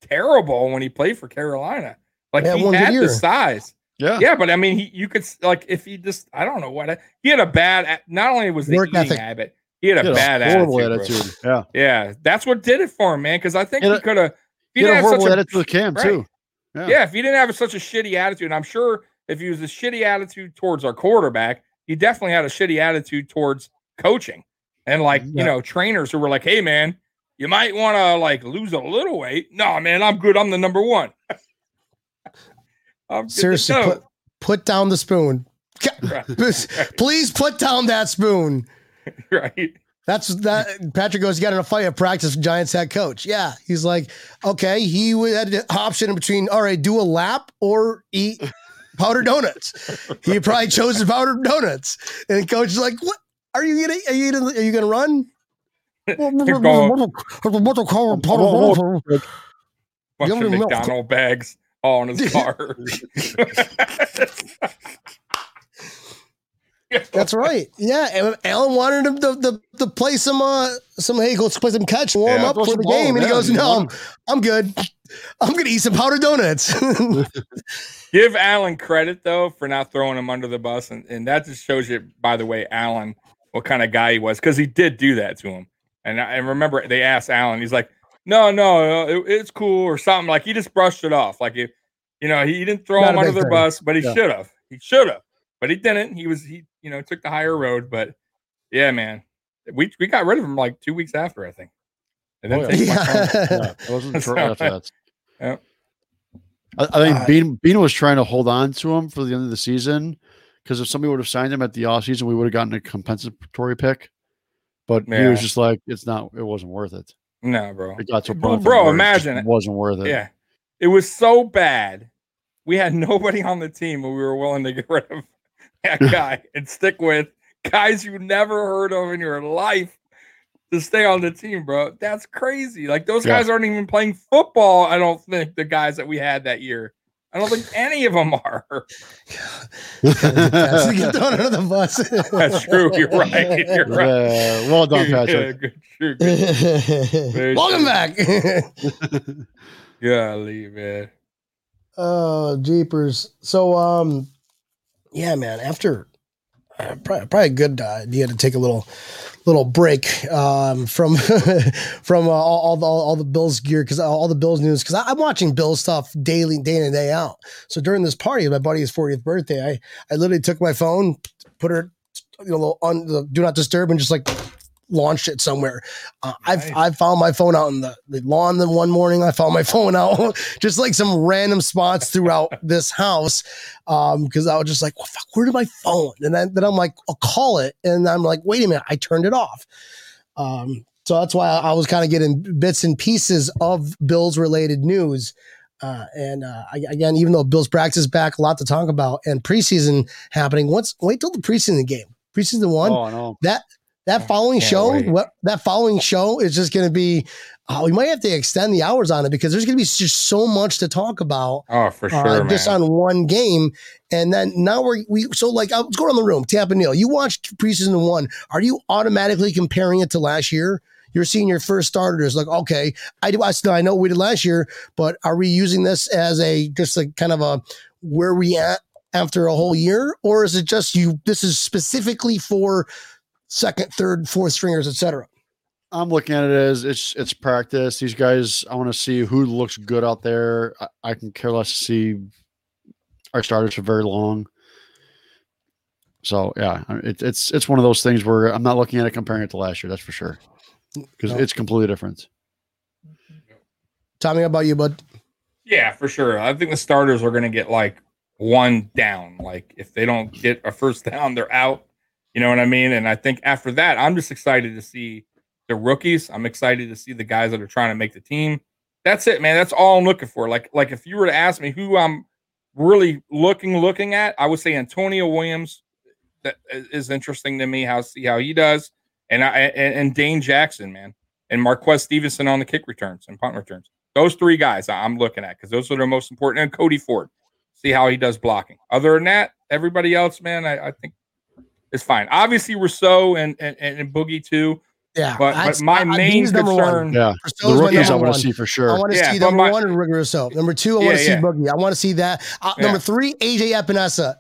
terrible when he played for Carolina. Like Yeah, he had year. the size. Yeah. Yeah, but I mean, he you could s- like if he just I don't know what he had a bad. Not only was the Work eating ethic. habit, he had a He had bad horrible attitude. attitude. Yeah. Yeah, that's what did it for him, man. Because I think He he could have. He had a horrible attitude with Cam right. too. Yeah. Yeah, if he didn't have such a shitty attitude, I'm sure if he was a shitty attitude towards our quarterback, he definitely had a shitty attitude towards coaching and like Yeah. you know trainers who were like, "Hey, man, you might want to like lose a little weight." No, man, I'm good. I'm the number one. I'm seriously, go. put, put down the spoon. right, Please put down that spoon. right. That's that. Patrick goes, "You got in a fight at practice." Giants head coach. Yeah, he's like, okay. He would- had the option in between. All right, do a lap or eat powdered donuts. He probably chose the powdered donuts. And coach is like, "What are you gonna? Are you gonna? Are you gonna run?" You're going- Give Bunch of. McDonald bags all in his car. That's right. Yeah, and Allen wanted him to, to, to play some uh some hey, let's play some catch, warm Yeah, up for the ball, game, and he goes, "No, I'm, I'm good. I'm gonna eat some powdered donuts." Give Allen credit though for not throwing him under the bus, and, and that just shows you, by the way, Allen what kind of guy he was because he did do that to him. And I and remember they asked Allen, he's like, "No, no, it- it's cool" or something. Like he just brushed it off. Like if you know he didn't throw Not him under the thing. bus, but he Yeah. should have. He should have, but he didn't. He was he you know took the higher road. But yeah, man, we we got rid of him like two weeks after I think. And then Oh, things yeah. Yeah, it wasn't short So- after that. Yep. I, I think Uh, Beane Beane was trying to hold on to him for the end of the season because if somebody would have signed him at the offseason, we would have gotten a compensatory pick. But he was just like, it's not, it wasn't worth it. No, bro. It got to a Bro, point bro, where it imagine it. wasn't worth it. Yeah. It was so bad. We had nobody on the team and we were willing to get rid of that guy and stick with guys you never heard of in your life to stay on the team, bro. That's crazy. Like those Yeah. guys aren't even playing football, I don't think, the guys that we had that year. I don't think any of them are. Get thrown under the bus. That's true. You're right. You're right. Yeah, well done, Yeah, Patrick. good, good, good. Welcome true. back. Golly, man. Oh, jeepers. So, um, yeah, man. After uh, probably, probably a good uh, idea to take a little little break um, from from uh, all, all the all the Bills gear because all the Bills news because I'm watching Bills stuff daily, day in and day out. So during this party, my buddy's 40th birthday, I I literally took my phone, put it you know on the do not disturb, and just like launched it somewhere. Uh, Nice. I've I found my phone out in the, the lawn. Then one morning, I found my phone out just like some random spots throughout this house because I was just like, well, fuck, where did my phone? And then, then I'm like, I'll call it, and I'm like, wait a minute, I turned it off. Um, so that's why I, I was kind of getting bits and pieces of Bills related news. Uh, and uh, again, even though Bills practice is back, a lot to talk about, and preseason happening. Once wait till the preseason game, preseason one Oh, no. that that following show what that following show is just going to be oh we might have to extend the hours on it because there's going to be just so much to talk about Oh, for uh, sure, man. just on one game. And then now we're we so like uh, let's go around the room. Tampa Neil you watched preseason one. Are you automatically comparing it to last year? You're seeing your first starters like okay I do I, I know what we did last year but are we using this as a just a kind of a where we at after a whole year? Or is it just you this is specifically for second third fourth stringers etc I'm looking at it as it's it's practice. These guys, I want to see who looks good out there. I, I can care less to see our starters for very long. So yeah, it, it's it's one of those things where I'm not looking at it comparing it to last year. That's for sure, because No. it's completely different. tommy how about you bud Yeah, for sure. I think the starters are going to get like one down. Like if they don't get a first down, they're out. You know what I mean? And I think after that, I'm just excited to see the rookies. I'm excited to see the guys that are trying to make the team. That's it, man. That's all I'm looking for. Like like if you were to ask me who I'm really looking looking at, I would say Antonio Williams. That uh, is interesting to me. How see how he does, and I and, and Dane Jackson, man, and Marquez Stevenson on the kick returns and punt returns. Those three guys I'm looking at because those are the most important. And Cody Ford, see how he does blocking. Other than that, everybody else, man, I, I think is fine. Obviously, Rousseau and, and and Boogie too. Yeah, But, but my I- I- main he's one. concern, Yeah, Rousseau's the rookies I want to see for sure. I want to Yeah, see but number my- one and Rigor Rousseau. Number two, I Yeah, want to see yeah. Boogie. I want to see that. Uh, Yeah. Number three, AJ Epenesa.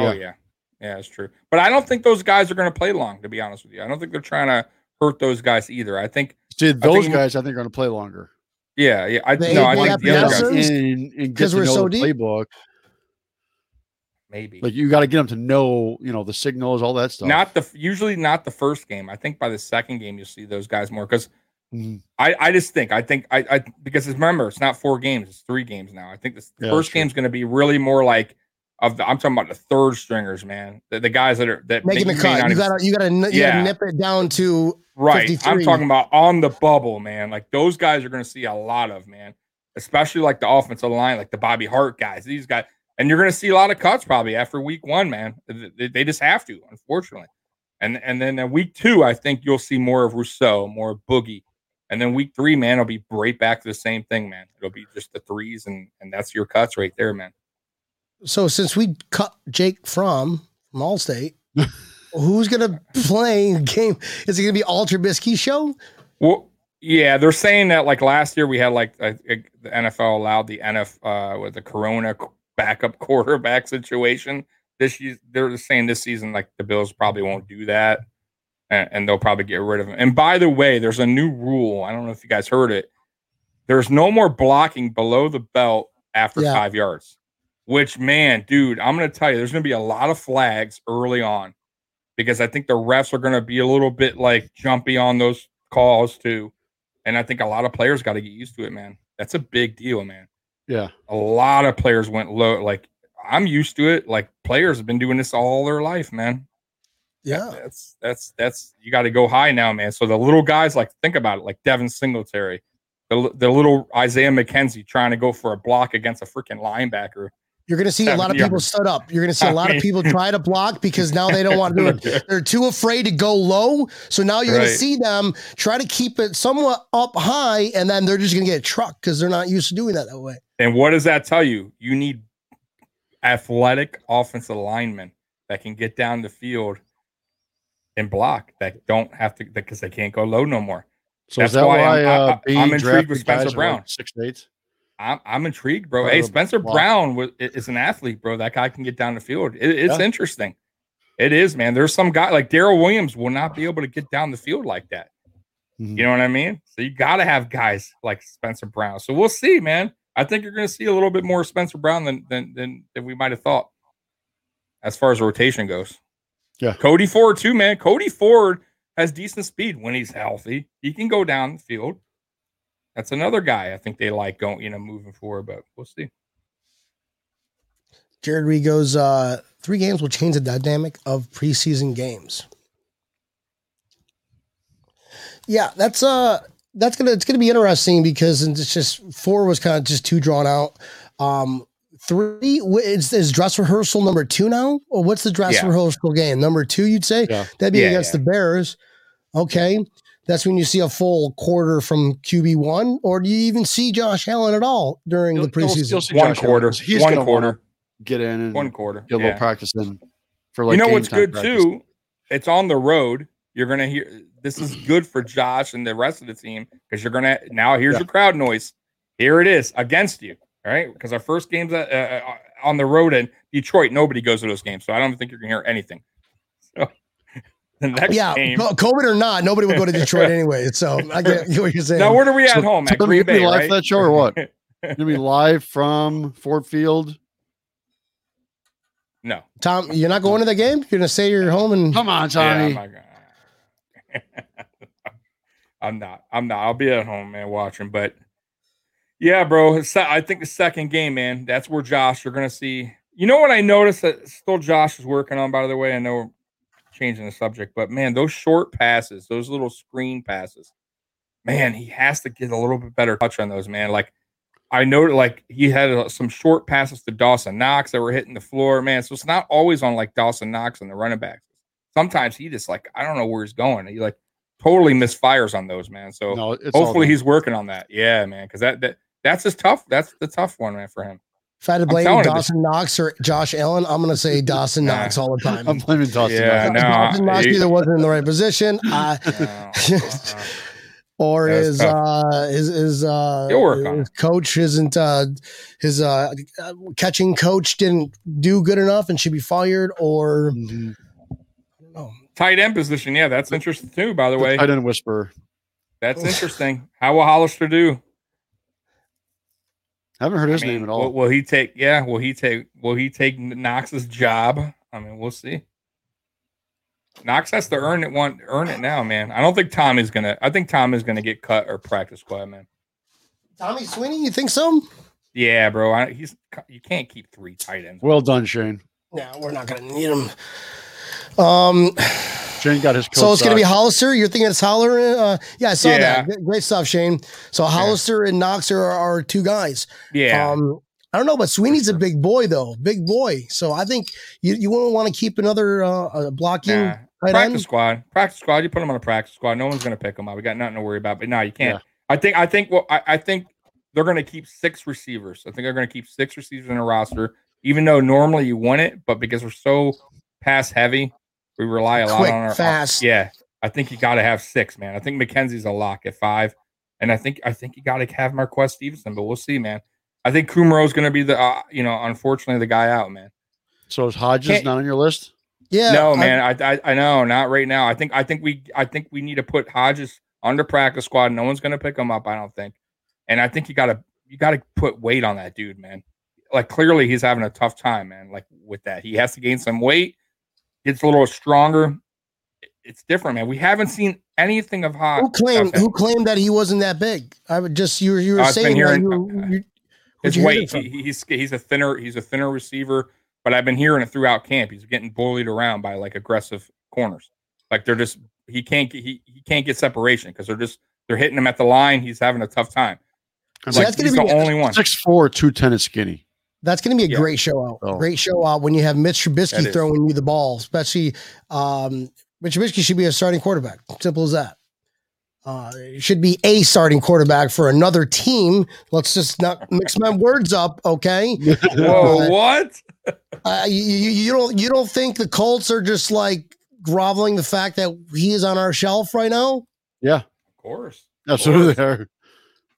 Oh Yeah. yeah, yeah, it's true. But I don't think those guys are going to play long. To be honest with you, I don't think they're trying to hurt those guys either. I think, See, those think- guys I think are going to play longer. yeah, yeah. I They- no, I think have the other guys in, and get 'Cause to we're so deep? playbook. Maybe Like you got to get them to know, you know, the signals, all that stuff. not the usually not the first game. I think by the second game you'll see those guys more because Mhm. I, I just think I think I, I because remember it's not four games it's three games now. I think this the Yeah, first that's true. game's going to be really more like of the I'm talking about the third stringers, man. The, the guys that are that Making the cut. You gotta, you gotta, Yeah. nip it down to Right. I'm talking about on the bubble, man. Like those guys are going to see a lot of, man. Especially like the offensive line, like the Bobby Hart guys. These guys, and you're going to see a lot of cuts probably after week one, man. They, just have to, unfortunately. And and then in week two, I think you'll see more of Rousseau, more of Boogie. And then week three, man, it'll be right back to the same thing, man. It'll be just the threes, and and that's your cuts right there, man. So since we cut Jake from from Allstate, who's gonna play game? Is it gonna be All Trubisky show? Well, yeah, they're saying that like last year we had like uh, uh, the NFL allowed the NF uh, with the Corona backup quarterback situation. This year, they're saying this season like the Bills probably won't do that, and, and they'll probably get rid of him. And by the way, there's a new rule. I don't know if you guys heard it. There's no more blocking below the belt after Yeah. five yards. Which man, dude, I'm gonna tell you, there's gonna be a lot of flags early on because I think the refs are gonna be a little bit like jumpy on those calls too. And I think a lot of players got to get used to it, man. That's a big deal, man. Yeah. A lot of players went low. Like I'm used to it. Like players have been doing this all their life, man. Yeah, That's that's that's you got to go high now, man. So the little guys, like think about it, like Devin Singletary, the the little Isaiah McKenzie trying to go for a block against a freaking linebacker. You're gonna see a lot of people stood up. You're gonna see a I lot of people try to block because now they don't want to do it. They're too afraid to go low. So now you're Right. gonna see them try to keep it somewhat up high, and then they're just gonna get trucked because they're not used to doing that that way. And what does that tell you? You need athletic offensive linemen that can get down the field and block that don't have to because they can't go low no more. So That's is that why why, I'm- uh, I- Bean I'm intrigued with Spencer Brown. like, Six eight. I'm I'm intrigued, bro. Hey, Spencer block. Brown was, is an athlete, bro. That guy can get down the field. It- it's Yeah. interesting. It is, man. There's some guy like Daryl Williams will not be able to get down the field like that. Mhm. You know what I mean? So you got to have guys like Spencer Brown. So we'll see, man. I think you're going to see a little bit more Spencer Brown than than than, than we might have thought, as far as rotation goes. Yeah. Cody Ford too, man. Cody Ford has decent speed when he's healthy. He can go down the field. That's another guy I think they like going, you know, moving forward. But we'll see. Jared Reed goes, uh, three games will change the dynamic of preseason games. Yeah, that's uh that's gonna it's gonna be interesting because it's just four was kind of just too drawn out. Um three is, is dress rehearsal number two now? Or what's the dress Yeah. rehearsal game? Number two, you'd say? Yeah. That'd be Yeah, against yeah. the Bears. Okay. That's when you see a full quarter from QB one, or do you even see Josh Allen at all during You'll- the you'll- preseason? you'll see One Josh Allen. quarter. He's one quarter. get in and One quarter. get a little Yeah. practice in for like you know game what's time good practice. too? It's on the road. You're gonna hear this is good for Josh and the rest of the team because you're gonna now here's Yeah. your crowd noise. Here it is against you. All right, because our first games uh, uh, on the road in Detroit, nobody goes to those games, so I don't think you're gonna hear anything. So the oh, next yeah, game. COVID or not, nobody would go to Detroit anyway. So I get what you're saying. Now, where are we at So- home so at let me Green Bay? live Right? that show or what? You're gonna be live from Ford Field. no, Tom, you're not going to the game. You're gonna stay you're home and Come on, Yeah, I'm Tommy. not I'm not. I'm not. I'll be at home, man, watching. But yeah, bro. it's- I think the second game, man, that's where Josh. You're gonna see. You know what I noticed that still Josh is working on. By the way, I know we're changing the subject, but man, those short passes, those little screen passes, man, he has to get a little bit better touch on those, man. Like I know, like he had uh, some short passes to Dawson Knox that were hitting the floor, man. So it's not always on like Dawson Knox and the running backs. Sometimes he just like I don't know where he's going. He like totally misfires on those, man. So No, hopefully he's working on that. Yeah, man, because that, that that's his tough. That's the tough one, man, for him. If I had to blame telling you, Dawson Knox or Josh Allen, I'm going to say Dawson Nah. Knox all the time. I'm blaming Dawson. Yeah, Knox. no, Dawson Knox either wasn't in the right position, Uh, uh, or his uh, his his uh, work his coach isn't uh, his uh, uh, catching coach didn't do good enough and should be fired, or Mhm. I tight end position, yeah, that's interesting too. By the way, I didn't whisper. that's interesting. How will Hollister do? I haven't heard his I mean, name at all. Will, will he take? Yeah, will he take? Will he take Knox's job? I mean, we'll see. Knox has to earn it. One earn it now, man. I don't think Tom is gonna. I think Tom is gonna get cut or practice squad, man. Tommy Sweeney, you think so? Yeah, bro. I, he's you can't keep three tight ends. well done, Shane. No, we're not going to need him. Um, Shane got his. so it's going to be. Hollister. You're thinking it's Holler? Uh, yeah, I saw Yeah. that. Great- Great stuff, Shane. So Hollister and Knox are, are two guys. Yeah, Um, I don't know, but Sweeney's a big boy though, big boy. So I think you you wouldn't want to keep another uh, uh, blocking nah. tight practice end. squad. Practice squad. You put him on a practice squad. No one's gonna pick him up. We got nothing to worry about. But no, you can't. Yeah. I think. I think. Well, I, I think they're gonna keep six receivers. I think they're gonna keep six receivers in a roster, even though normally you want it, but because we're so pass heavy, we rely a lot Quick, on our fast. Yeah, I think you got to have six, man. I think McKenzie's a lock at five, and I think I think you got to have Marquez Stevenson, but we'll see, man. I think Kumerow's going to be the, uh, you know, unfortunately the guy out, man. So is Hodges Can't- not on your list? Yeah, no, I- man, I, I I know, not right now. I think I think we I think we need to put Hodges under practice squad. No one's going to pick him up, I don't think. And I think you got to you got to put weight on that dude, man. Like clearly he's having a tough time, man. Like with that, he has to gain some weight, gets a little stronger. It's different, man. We haven't seen anything of Hodges. who claimed who claimed that he wasn't that big? I would just you were you were I've been saying that hearing- you were- you- where'd his you weight. He, he's he's a thinner he's a thinner receiver, but I've been hearing it throughout camp. He's getting bullied around by like aggressive corners. Like they're just he can't get he, he can't get separation because they're just they're hitting him at the line. He's having a tough time. I'm So Like like, that's gonna he's be- the only one. six four, two ten is skinny. That's going to be a Yeah. great show out. Oh. Great show out when you have Mitch That Trubisky is. throwing you the ball, especially um, Mitch Trubisky should be a starting quarterback. Simple as that. Uh, it should be a starting quarterback for another team. Let's just not mix my words up, okay? Whoa, what? Uh, you, you, you don't you don't think the Colts are just like groveling the fact that he is on our shelf right now? Yeah, Of course, absolutely. They are. of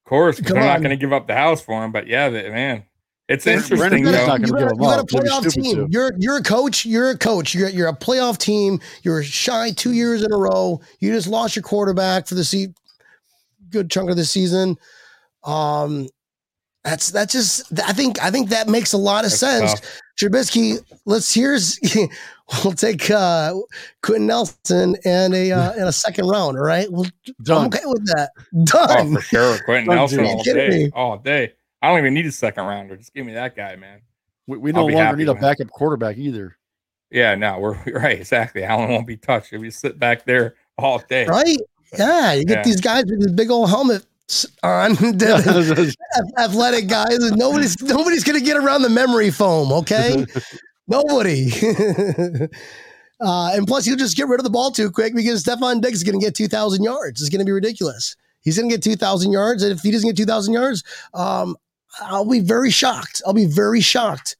course Come They're not going to give up the house for him. But yeah, man, it's interesting Brandon's though. not gonna you give got, him you got a up. They'd be playoff team. to. You're you're a coach. You're a coach. You're you're a playoff team. You're shy two years in a row. You just lost your quarterback for the se- good chunk of the season. Um, that's that's just. I think I think that makes a lot of That's sense. tough. Trubisky. Let's here's. We'll take uh, Quenton Nelson and a uh, and a second round. All right, well, I'm Done. okay with that. Oh, Done. for sure, Quenton Done Nelson deal. all day, all day. I don't even need a second rounder. Just give me that guy, man. We, we I'll no longer happy need a backup quarterback either. Yeah, no, we're right. Exactly. Allen won't be touched. He'll be sit back there all day. Right? Yeah, you get Yeah. these guys with these big old helmets on, athletic guys, and nobody's nobody's gonna get around the memory foam. Okay, nobody. uh, and plus, you'll just get rid of the ball too quick because Stefon Diggs is gonna get two thousand yards. It's gonna be ridiculous. He's gonna get two thousand yards, and if he doesn't get two thousand yards, um, I'll be very shocked. I'll be very shocked.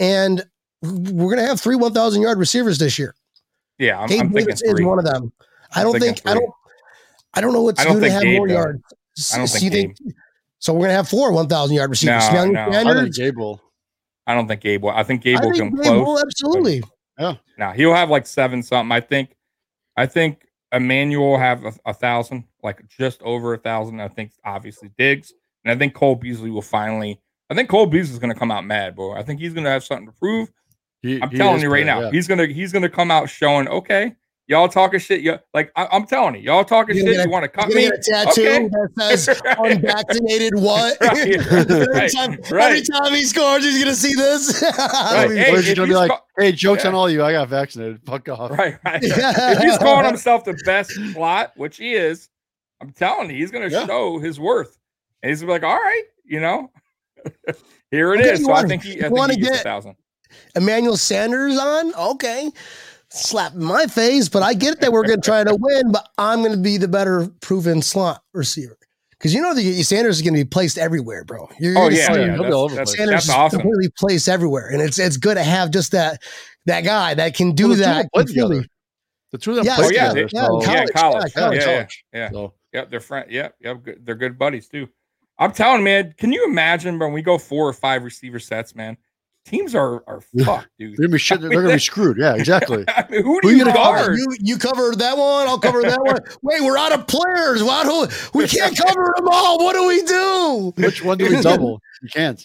And we're gonna have three one thousand yard receivers this year. Yeah, I'm, Gabe I'm thinking Davis is three. one of them. I don't thinking think I don't I don't know what's I don't going to have Gabe, more though. yards. I don't So think you so we're gonna have four one thousand yard receivers. No, Smelling no. I think Sanders. Gable. I don't think Gabe will. I think Gabe I will think come Gabe close. will absolutely. Now he'll have like seven something. I think. I think Emmanuel will have a, a thousand, like just over a thousand. I think obviously Diggs, and I think Cole Beasley will finally. I think Cole Beasley's going to come out mad, bro. I think he's going to have something to prove. He- I'm he telling you right good, now, yeah. he's gonna he's gonna come out showing okay. Y'all talking shit. Yeah, like I, I'm telling you, y'all talking shit. gonna you want to cut You're me? a tattoo Okay. that says unvaccinated what? Right, every, right, time, every time he scores, he's gonna see this. Right. Or Hey, is he gonna be like, ca- "Hey, jokes Yeah. on all you. I got vaccinated. Fuck off." Right, right. if he's calling himself the best plot, which he is, I'm telling you, he's going to Yeah. show his worth. And he's like, all right, you know, here it Okay, is. So I wanna- think he, I you think wanna he get- a thousand. Emmanuel Sanders on. Okay. slap my face, but I get that we're going to try to win, but I'm going to be the better proven slot receiver. Because you know the Sanders is going to be placed everywhere, bro. You're Oh yeah, see yeah. he'll be That's, all over that's. Sanders that's is awesome. completely placed everywhere, and it's it's good to have just that that guy that can do Well, the two of that. completely. together. The two of them Yeah, played oh yeah, together. they- yeah, so- in yeah, college, college. yeah, Yeah, college. yeah, college. yeah. So, Yep, they're friend. Yep, yep. Good. They're good buddies too. I'm telling, man. Can you imagine when we go four or five receiver sets, man? Teams are are fucked, dude. they're gonna be shit. They're gonna be screwed. Yeah, exactly. I mean, who Who do you you cover? You you cover that one, I'll cover that one. Wait, we're out of players. Why do we can't cover them all? What do we do? Which one do we double? You can't.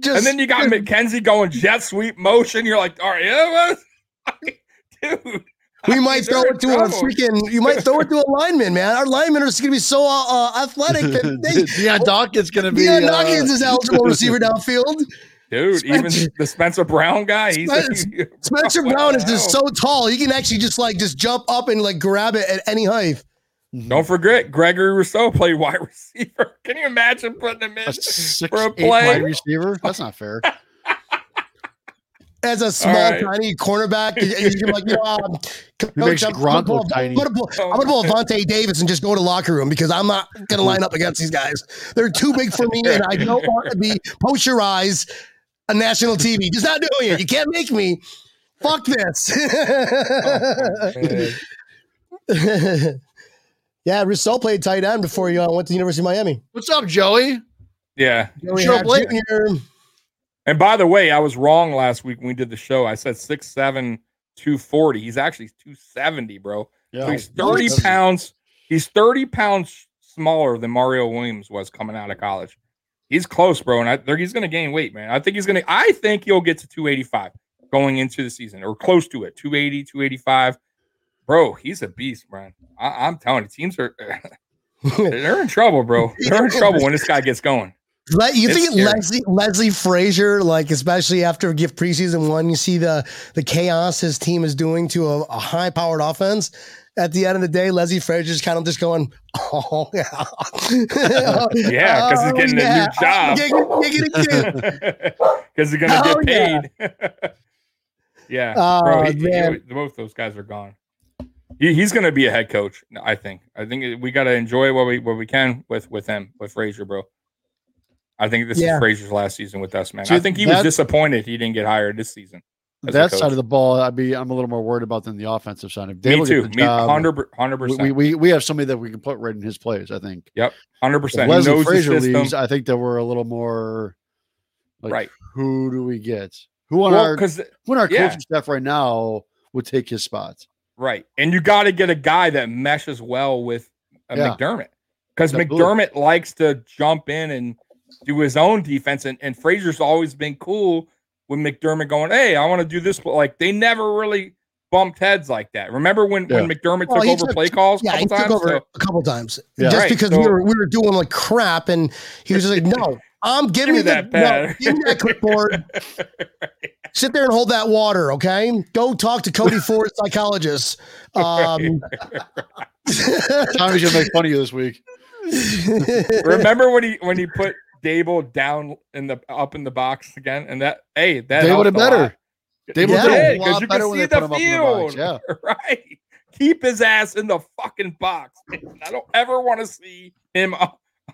Just, And then you got McKenzie going jet sweep motion. You're like, all right, yeah, what? dude. We might throw it in to a freaking. You might throw it to a lineman, man. Our linemen are going to be so uh, uh, athletic that they. Dion Dawkins gonna be. Dion uh, Dawkins is eligible receiver downfield. dude. Even the Spencer Brown guy, he's Spencer- Spencer Brown is just so tall; he can actually just like just jump up and like grab it at any height. Don't forget, Gregory Rousseau played wide receiver. Can you imagine putting him in a six for a eight play? wide receiver. That's not fair. As a small, right. tiny cornerback, you- you can like, you know, um, coach, I'm, I'm gonna pull- I'm gonna pull, I'm gonna pull Avante Davis and just go to locker room because I'm not gonna line up against these guys. They're too big for me, and I don't want to be posterized on national TV. Just not doing it. You can't make me. Fuck this. Man. yeah, Rousseau played tight end before he uh, went to the University of Miami. What's up, Joey? Yeah. Joey Sure, Jr. And by the way, I was wrong last week when we did the show. I said six seven, two forty. He's actually 270, bro. So he's 30 That's- pounds. He's 30 pounds smaller than Mario Williams was coming out of college. He's close, bro. And I think he's going to gain weight, man. I think he's going to, I think he'll get to 285 going into the season or close to it 280, 285. Bro, he's a beast, man. I, I'm telling you, teams are, they're in trouble, bro. They're in trouble when this guy gets going. Le- you It's think scary. Leslie Leslie Frazier, like especially after gift preseason one, you see the the chaos his team is doing to a, a high powered offense. At the end of the day, Leslie Frazier's kind of just going, "Oh yeah, Yeah, 'cause he's Oh, getting a new job. Because they're gonna get oh, paid. yeah, Oh, bro. he- he- both those guys are gone. He, he's gonna be a head coach. I think. I think we gotta enjoy what we what we can with with him with Frazier, bro. I think this Yeah. is Frazier's last season with us, man. See, I think he was disappointed he didn't get hired this season. that side of the ball, I'd be. I'm a little more worried about than the offensive side. If Me Dave will too. Me hundred percent. we, we we have somebody that we can put right in his place. I think. Yep, hundred percent. Leslie knows Frazier leaves, I think that we're a little more. Like, Right. Who do we get? Who on Well, our because who on our yeah. coaching staff right now would take his spot? Right. And you got to get a guy that meshes well with uh, Yeah. McDermott because. McDermott likes to jump in and do his own defense. And, and Frazier's always been cool with McDermott going, Hey, I want to do this. But like they never really bumped heads like that. Remember when, when McDermott Well, took over took- play calls a yeah, he couple took times? over So- a couple times Yeah. just Right, because so- we were we were doing like crap, and he was just like, "No, I'm giving me you the that no, pad." give me that clipboard. Sit there and hold that water, okay? Go talk to Cody Ford, psychologist. Um, Tommy's gonna make fun of you this week. Remember when he when he put Daboll down in the up in the box again? And that hey, that They would have helped better. They would Yeah. have Yeah, did a 'cause you better can see the him up in the field. Yeah. right. Keep his ass in the fucking box. I don't ever want to see him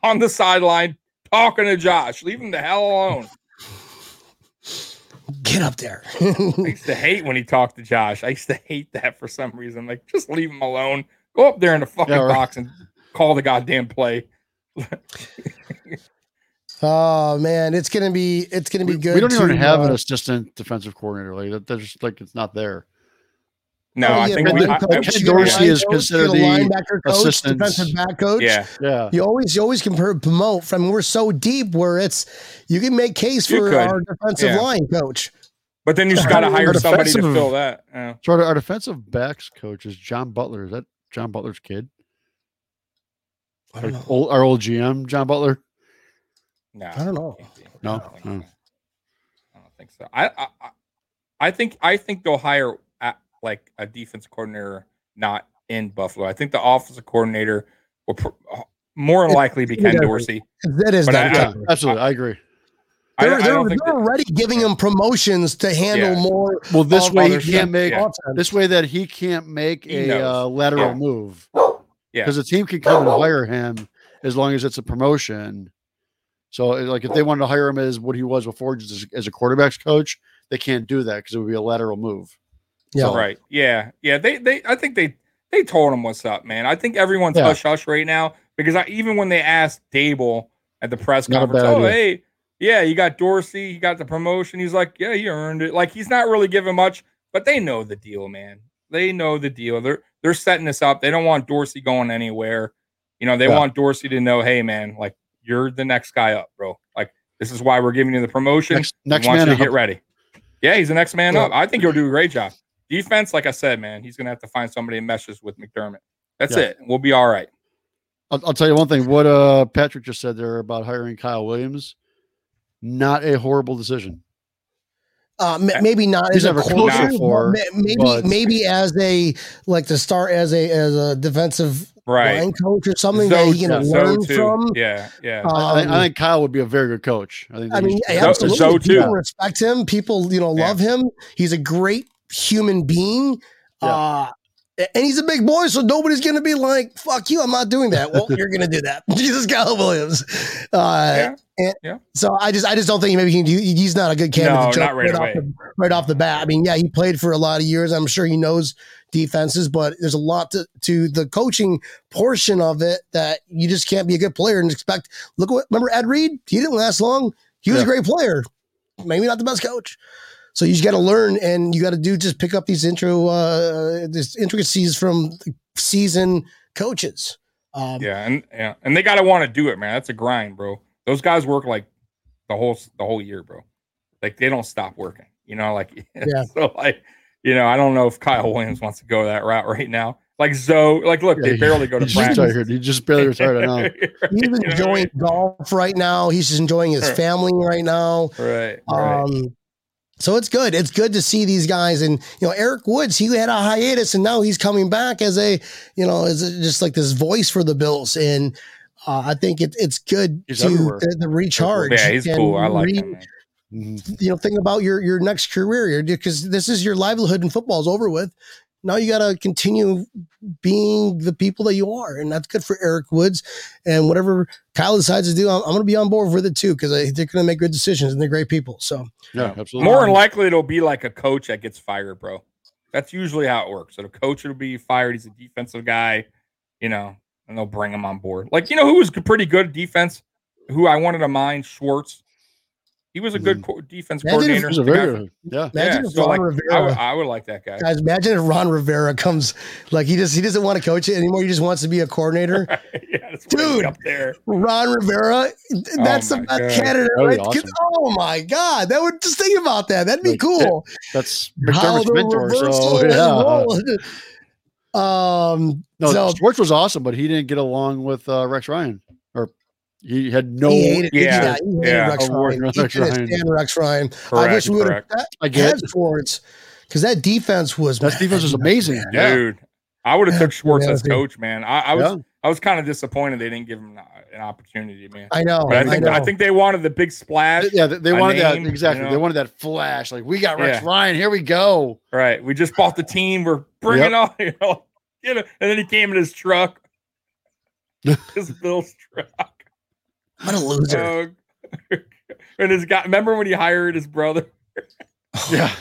on the sideline talking to Josh. Leave him the hell alone. Get up there. I used to hate when he talked to Josh. I used to hate that for some reason. Like, just leave him alone. Go up there in the fucking Yeah, right. box and call the goddamn play. oh man, it's gonna be it's gonna be We, good. we don't even have uh, an assistant defensive coordinator. Like that, that's just like it's not there. No, oh, I yeah, think we. I, coach, I- you Ken a Dorsey is coach, considered you get a the linebacker coach, assistants. defensive back coach. yeah. Yeah. You always, you always can promote. from we're so deep where it's you can make case You for could. our defensive Yeah. line coach. But then you just got to hire somebody to fill that. Yeah. So our, our defensive backs coach is John Butler. Is that John Butler's kid? I Our don't know. old, our old GM, John Butler. No, I don't know. can't. No? I don't think so. I don't think so. I, I I- I think I think they'll hire a, like a defense coordinator not in Buffalo. I think the offensive coordinator will pr- more likely be Ken It- Dorsey. That is But that. I- Yeah, absolutely. I agree. They're, they're, they're that- already giving him promotions to handle Yeah. more. Well, this way he can't make Yeah. this way that he can't make He a uh, lateral Yeah. move. Yeah. because the team can come and hire him as long as it's a promotion. So, like, if they wanted to hire him as what he was before, just as, as a quarterbacks coach, they can't do that because it would be a lateral move. Yeah. So- Right. Yeah. Yeah. They they I think they they told him what's up, man. I think everyone's Yeah. hush hush right now because I, even when they asked Daboll at the press Not conference, oh idea. hey, yeah, you got Dorsey, you got the promotion. He's like, yeah, he earned it. Like he's not really giving much, but they know the deal, man. They know the deal. They're they're setting this up. They don't want Dorsey going anywhere. You know, they Yeah. want Dorsey to know, hey, man, like you're the next guy up, bro. Like this is why we're giving you the promotion. Next, next want man you up. to get ready. Yeah, he's the next man Yeah. up. I think he'll do a great job. Defense, like I said, man, he's gonna have to find somebody that meshes with McDermott. That's Yeah. it. We'll be all right. I'll, I'll tell you one thing. What uh Patrick just said there about hiring Kyle Williams, not a horrible decision. Uh, ma- maybe not He's as a never coached quarterback, before, maybe but- maybe as a like to start as a as a defensive Right. line coach or something Zoe- that he can yeah, Zoe learn too. from. Yeah, yeah. I, I- Um, I think Kyle would be a very good coach. I think. I mean, he's- Zo- absolutely. Zoe too. People respect him. People, you know, Yeah. love him. He's a great human being. Yeah. Uh, and he's a big boy, so nobody's going to be like, fuck you, I'm not doing that. Well, you're going to do that. Jesus Kyle Williams. Uh, Yeah. And- Yeah. So I just I just don't think maybe he he's not a good candidate No, to not right off the, right off the bat. I mean, yeah, he played for a lot of years. I'm sure he knows defenses, but there's a lot to, to the coaching portion of it that you just can't be a good player and expect. Look what remember Ed Reed? He didn't last long. He was Yeah. a great player, maybe not the best coach. So you just got to learn, and you got to do just pick up these intro, uh, this intricacies from seasoned coaches. Um, Yeah, and yeah, and they gotta want to do it, man. That's a grind, bro. Those guys work like the whole the whole year, bro. Like they don't stop working. You know, like Yeah. So like, you know, I don't know if Kyle Williams wants to go that route right now. Like Zoe, like look, Yeah, they barely go to He's practice. retired. He just barely retired. Know. He's You know what I enjoying golf right now. He's just enjoying his family right now. Right. right. Um, so it's good. It's good to see these guys, and you know Eric Woods. He had a hiatus, and now he's coming back as a, you know, as a, just like this voice for the Bills. And uh, I think it, it's good He's to the, the recharge. yeah, he's and cool. I like re- him, man. Mhm. You know, think about your your next career because this is your livelihood, and football's over with. Now you got to continue being the people that you are, and that's good for Eric Woods. And whatever Kyle decides to do, I'm, I'm going to be on board with it too because they're going to make good decisions and they're great people. So Yeah, absolutely. More than likely, it'll be like a coach that gets fired, bro. That's usually how it works. So the coach will be fired. He's a defensive guy, you know, and they'll bring him on board. Like you know, who was pretty good defense? Who I wanted to mind Schwartz. He was a good mm-hmm. co- defense Imagine coordinator. was a very. Yeah. imagine yeah, if so Ron like, I Rivera. would, I would like that guy. Guys, imagine if Ron Rivera comes like he just he doesn't want to coach it anymore. He just wants to be a coordinator. yeah, Dude. up there. Ron Rivera, oh that's the my best candidate, That'd be right? 'Cause- awesome. Oh my god, that would just think about that. That'd be Like, cool. That's How McDermott's mentor. So yeah. Rolled. Um, No, so Schwartz was awesome, but he didn't get along with uh, Rex Ryan, or he had no. he hated, yeah, yeah, he hated yeah. Rex Ryan. Rex He Ryan. stand Rex Ryan. I wish we would have correct. Had Schwartz because that defense was that defense was amazing. Yeah. Dude, I would have took Schwartz as coach, man. I, I was Yeah. I was kind of disappointed they didn't give him an- opportunity, man. I know. But I think know. I think they wanted the big splash. Yeah, they, they wanted name, that exactly. you They wanted that flash. Like we got Rex Yeah. Ryan. Here we go. Right. We just bought the team. We're bringing on, you know, you know, and then he came in his truck, his Bill's truck. what a loser. Uh, and his guy, remember when he hired his brother? Yeah,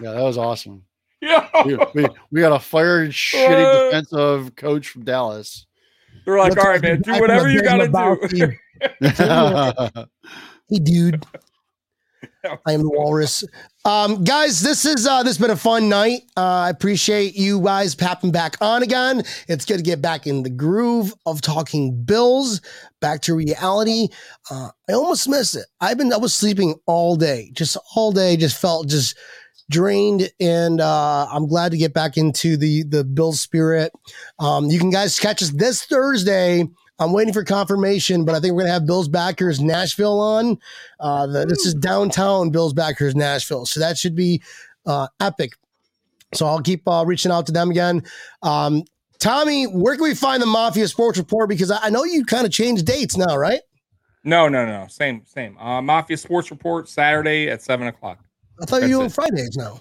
yeah, that was awesome. Yeah. We, we, we got a fired shitty Uh, defensive coach from Dallas. They're like, Looks all right, like man, do whatever you got to do. Hey, dude. I am the walrus. Um, guys, this is uh this has been a fun night. Uh, I appreciate you guys popping back on again. It's good to get back in the groove of talking bills, back to reality. Uh, I almost missed it. I've been I was sleeping all day, just all day, just felt just drained and uh I'm glad to get back into the the Bill spirit. Um you can guys catch us this Thursday. I'm waiting for confirmation, but I think we're gonna have Bills backers Nashville on. Uh, the, this is downtown Bills backers Nashville, so that should be uh, epic. So I'll keep uh, reaching out to them again. Um, Tommy, where can we find the Mafia Sports Report? Because I, I know you kind of changed dates now, right? No, no, no. Same, same. Uh, Mafia Sports Report Saturday at seven o'clock. I thought you were it. on Fridays now.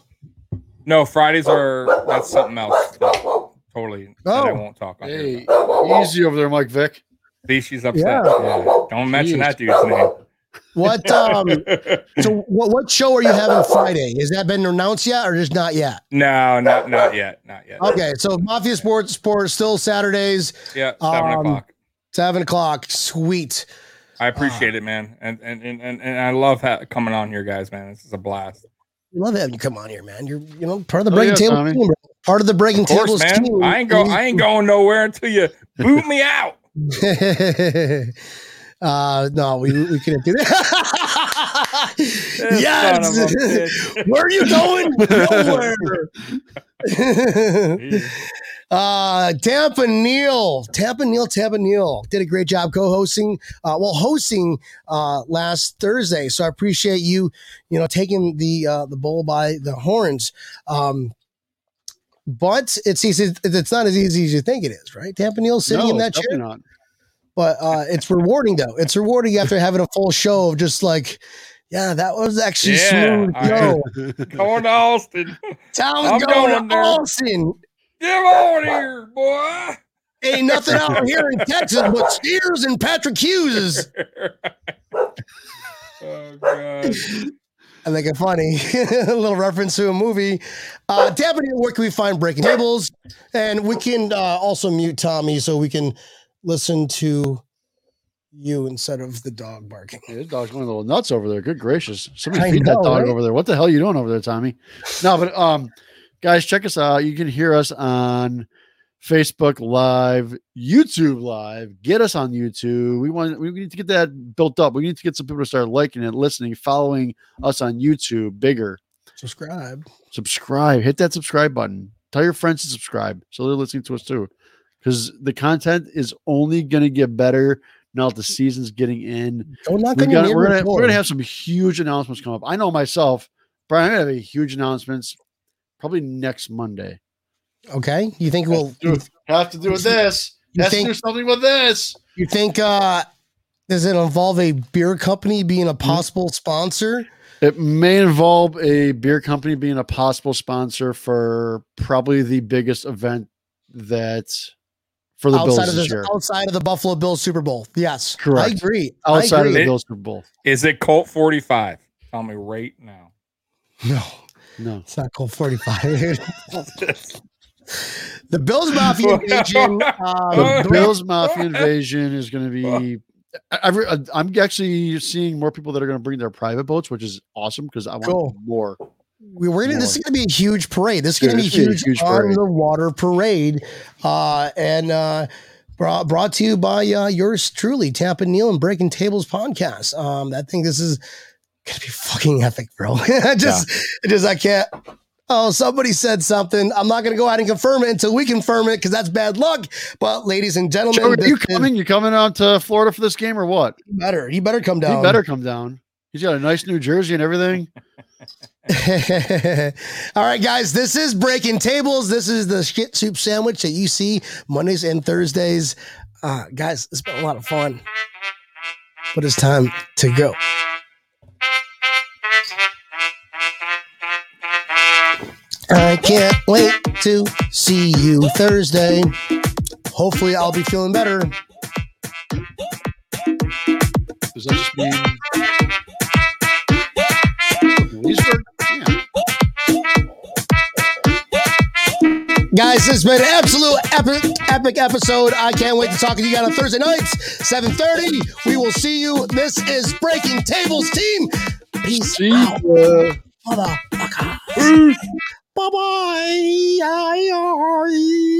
No, Fridays are that's something else. that totally. that I Oh. won't talk on Hey, here. easy over there, Mike Vick. See, she's upset. Yeah. Yeah. Don't mention Jeez. that dude's name. What um so what what show are you having Friday? Has that been announced yet or just not yet? no, not not yet. Not yet. Okay, so Mafia Sports Sports still Saturdays, Yeah, seven Um, o'clock. seven o'clock. Sweet. I appreciate it, man, and and and and, and I love ha- coming on here, guys. Man, this is a blast. Love having you come on here, man. You're you know part of the Oh, breaking yeah, tables Tommy. team, bro. Part of the breaking Of course, tables man. team. I ain't go. I ain't going nowhere until you boot me out. uh no, we we couldn't do that. Son of a yes. Where are you going? Nowhere. Uh, Tampa Neil, Tampa Neil, Tampa Neil did a great job co-hosting, uh, well, hosting uh, last Thursday. So I appreciate you, you know, taking the uh, the bull by the horns. Um, but it's easy. It's not as easy as you think it is, right? Tampa Neil sitting No, in that chair, not. but uh, it's rewarding though. It's rewarding after having a full show of just like, yeah, that was actually Yeah, smooth. I- Yo, Going to Austin. Town's I'm going, going to. Austin. Get on here, boy. Ain't nothing out here in Texas but Steers and Patrick Hughes. oh god. I think it's funny. a little reference to a movie. Uh, Dabney, where can we find Breaking Tables? And we can uh, also mute Tommy so we can listen to you instead of the dog barking. Yeah, this dog's going a little nuts over there. Good gracious. I Somebody feed that dog right? over there. What the hell are you doing over there, Tommy? No, but um, guys, check us out. You can hear us on Facebook Live, YouTube Live. Get us on YouTube. We want we need to get that built up. We need to get some people to start liking it, listening, following us on YouTube bigger. Subscribe. Subscribe. Hit that subscribe button. Tell your friends to subscribe so they're listening to us too. Because the content is only gonna get better now that the season's getting in we your got, we're gonna we're gonna have some huge announcements come up. I know myself, Brian. I'm gonna have a huge announcements probably next Monday. Okay. You think we'll have to do with this. You Has to think- do something with this. you think uh does it involve a beer company being a possible sponsor? It may involve a beer company being a possible sponsor for probably the biggest event that for the outside Bills of this the year. outside of the Buffalo Bills Super Bowl. Yes. Correct. I agree. Outside I of the agree. Bills Super Bowl. Is it Colt 45? Tell me right now. No, No. it's not Colt 45. the Bills Mafia invasion. Um, The Bills Mafia invasion is going to be. I, I, re- I'm actually seeing more people that are going to bring their private boats, which is awesome because I want Cool. more. we we're gonna, this is going to be a huge parade. This is going to Dude, be a huge, huge on parade. the water parade. Uh, and uh, brought, brought to you by uh, yours truly, Tampa Neal and Breaking Tables podcast. Um, I think this is to be fucking epic, bro. I just, I just, I can't. Oh, somebody said something. I'm not going to go out and confirm it until we confirm it because that's bad luck. But, ladies and gentlemen, Joe, are you is- coming? You coming out to Florida for this game or what? you better, you better come down. He better come down. He's got a nice New Jersey and everything. All right, guys, this is Breaking Tables. This is the shit soup sandwich that you see Mondays and Thursdays. Uh, guys, it's been a lot of fun, but it's time to go. I can't wait to see you Thursday. Hopefully, I'll be feeling better. Does that just mean Guys, this has been an absolute epic, epic episode. I can't wait to talk to you guys on Thursday nights, 7.30. We will see you. This is Breaking Tables team. Peace See out. Motherfucker. Bye-bye.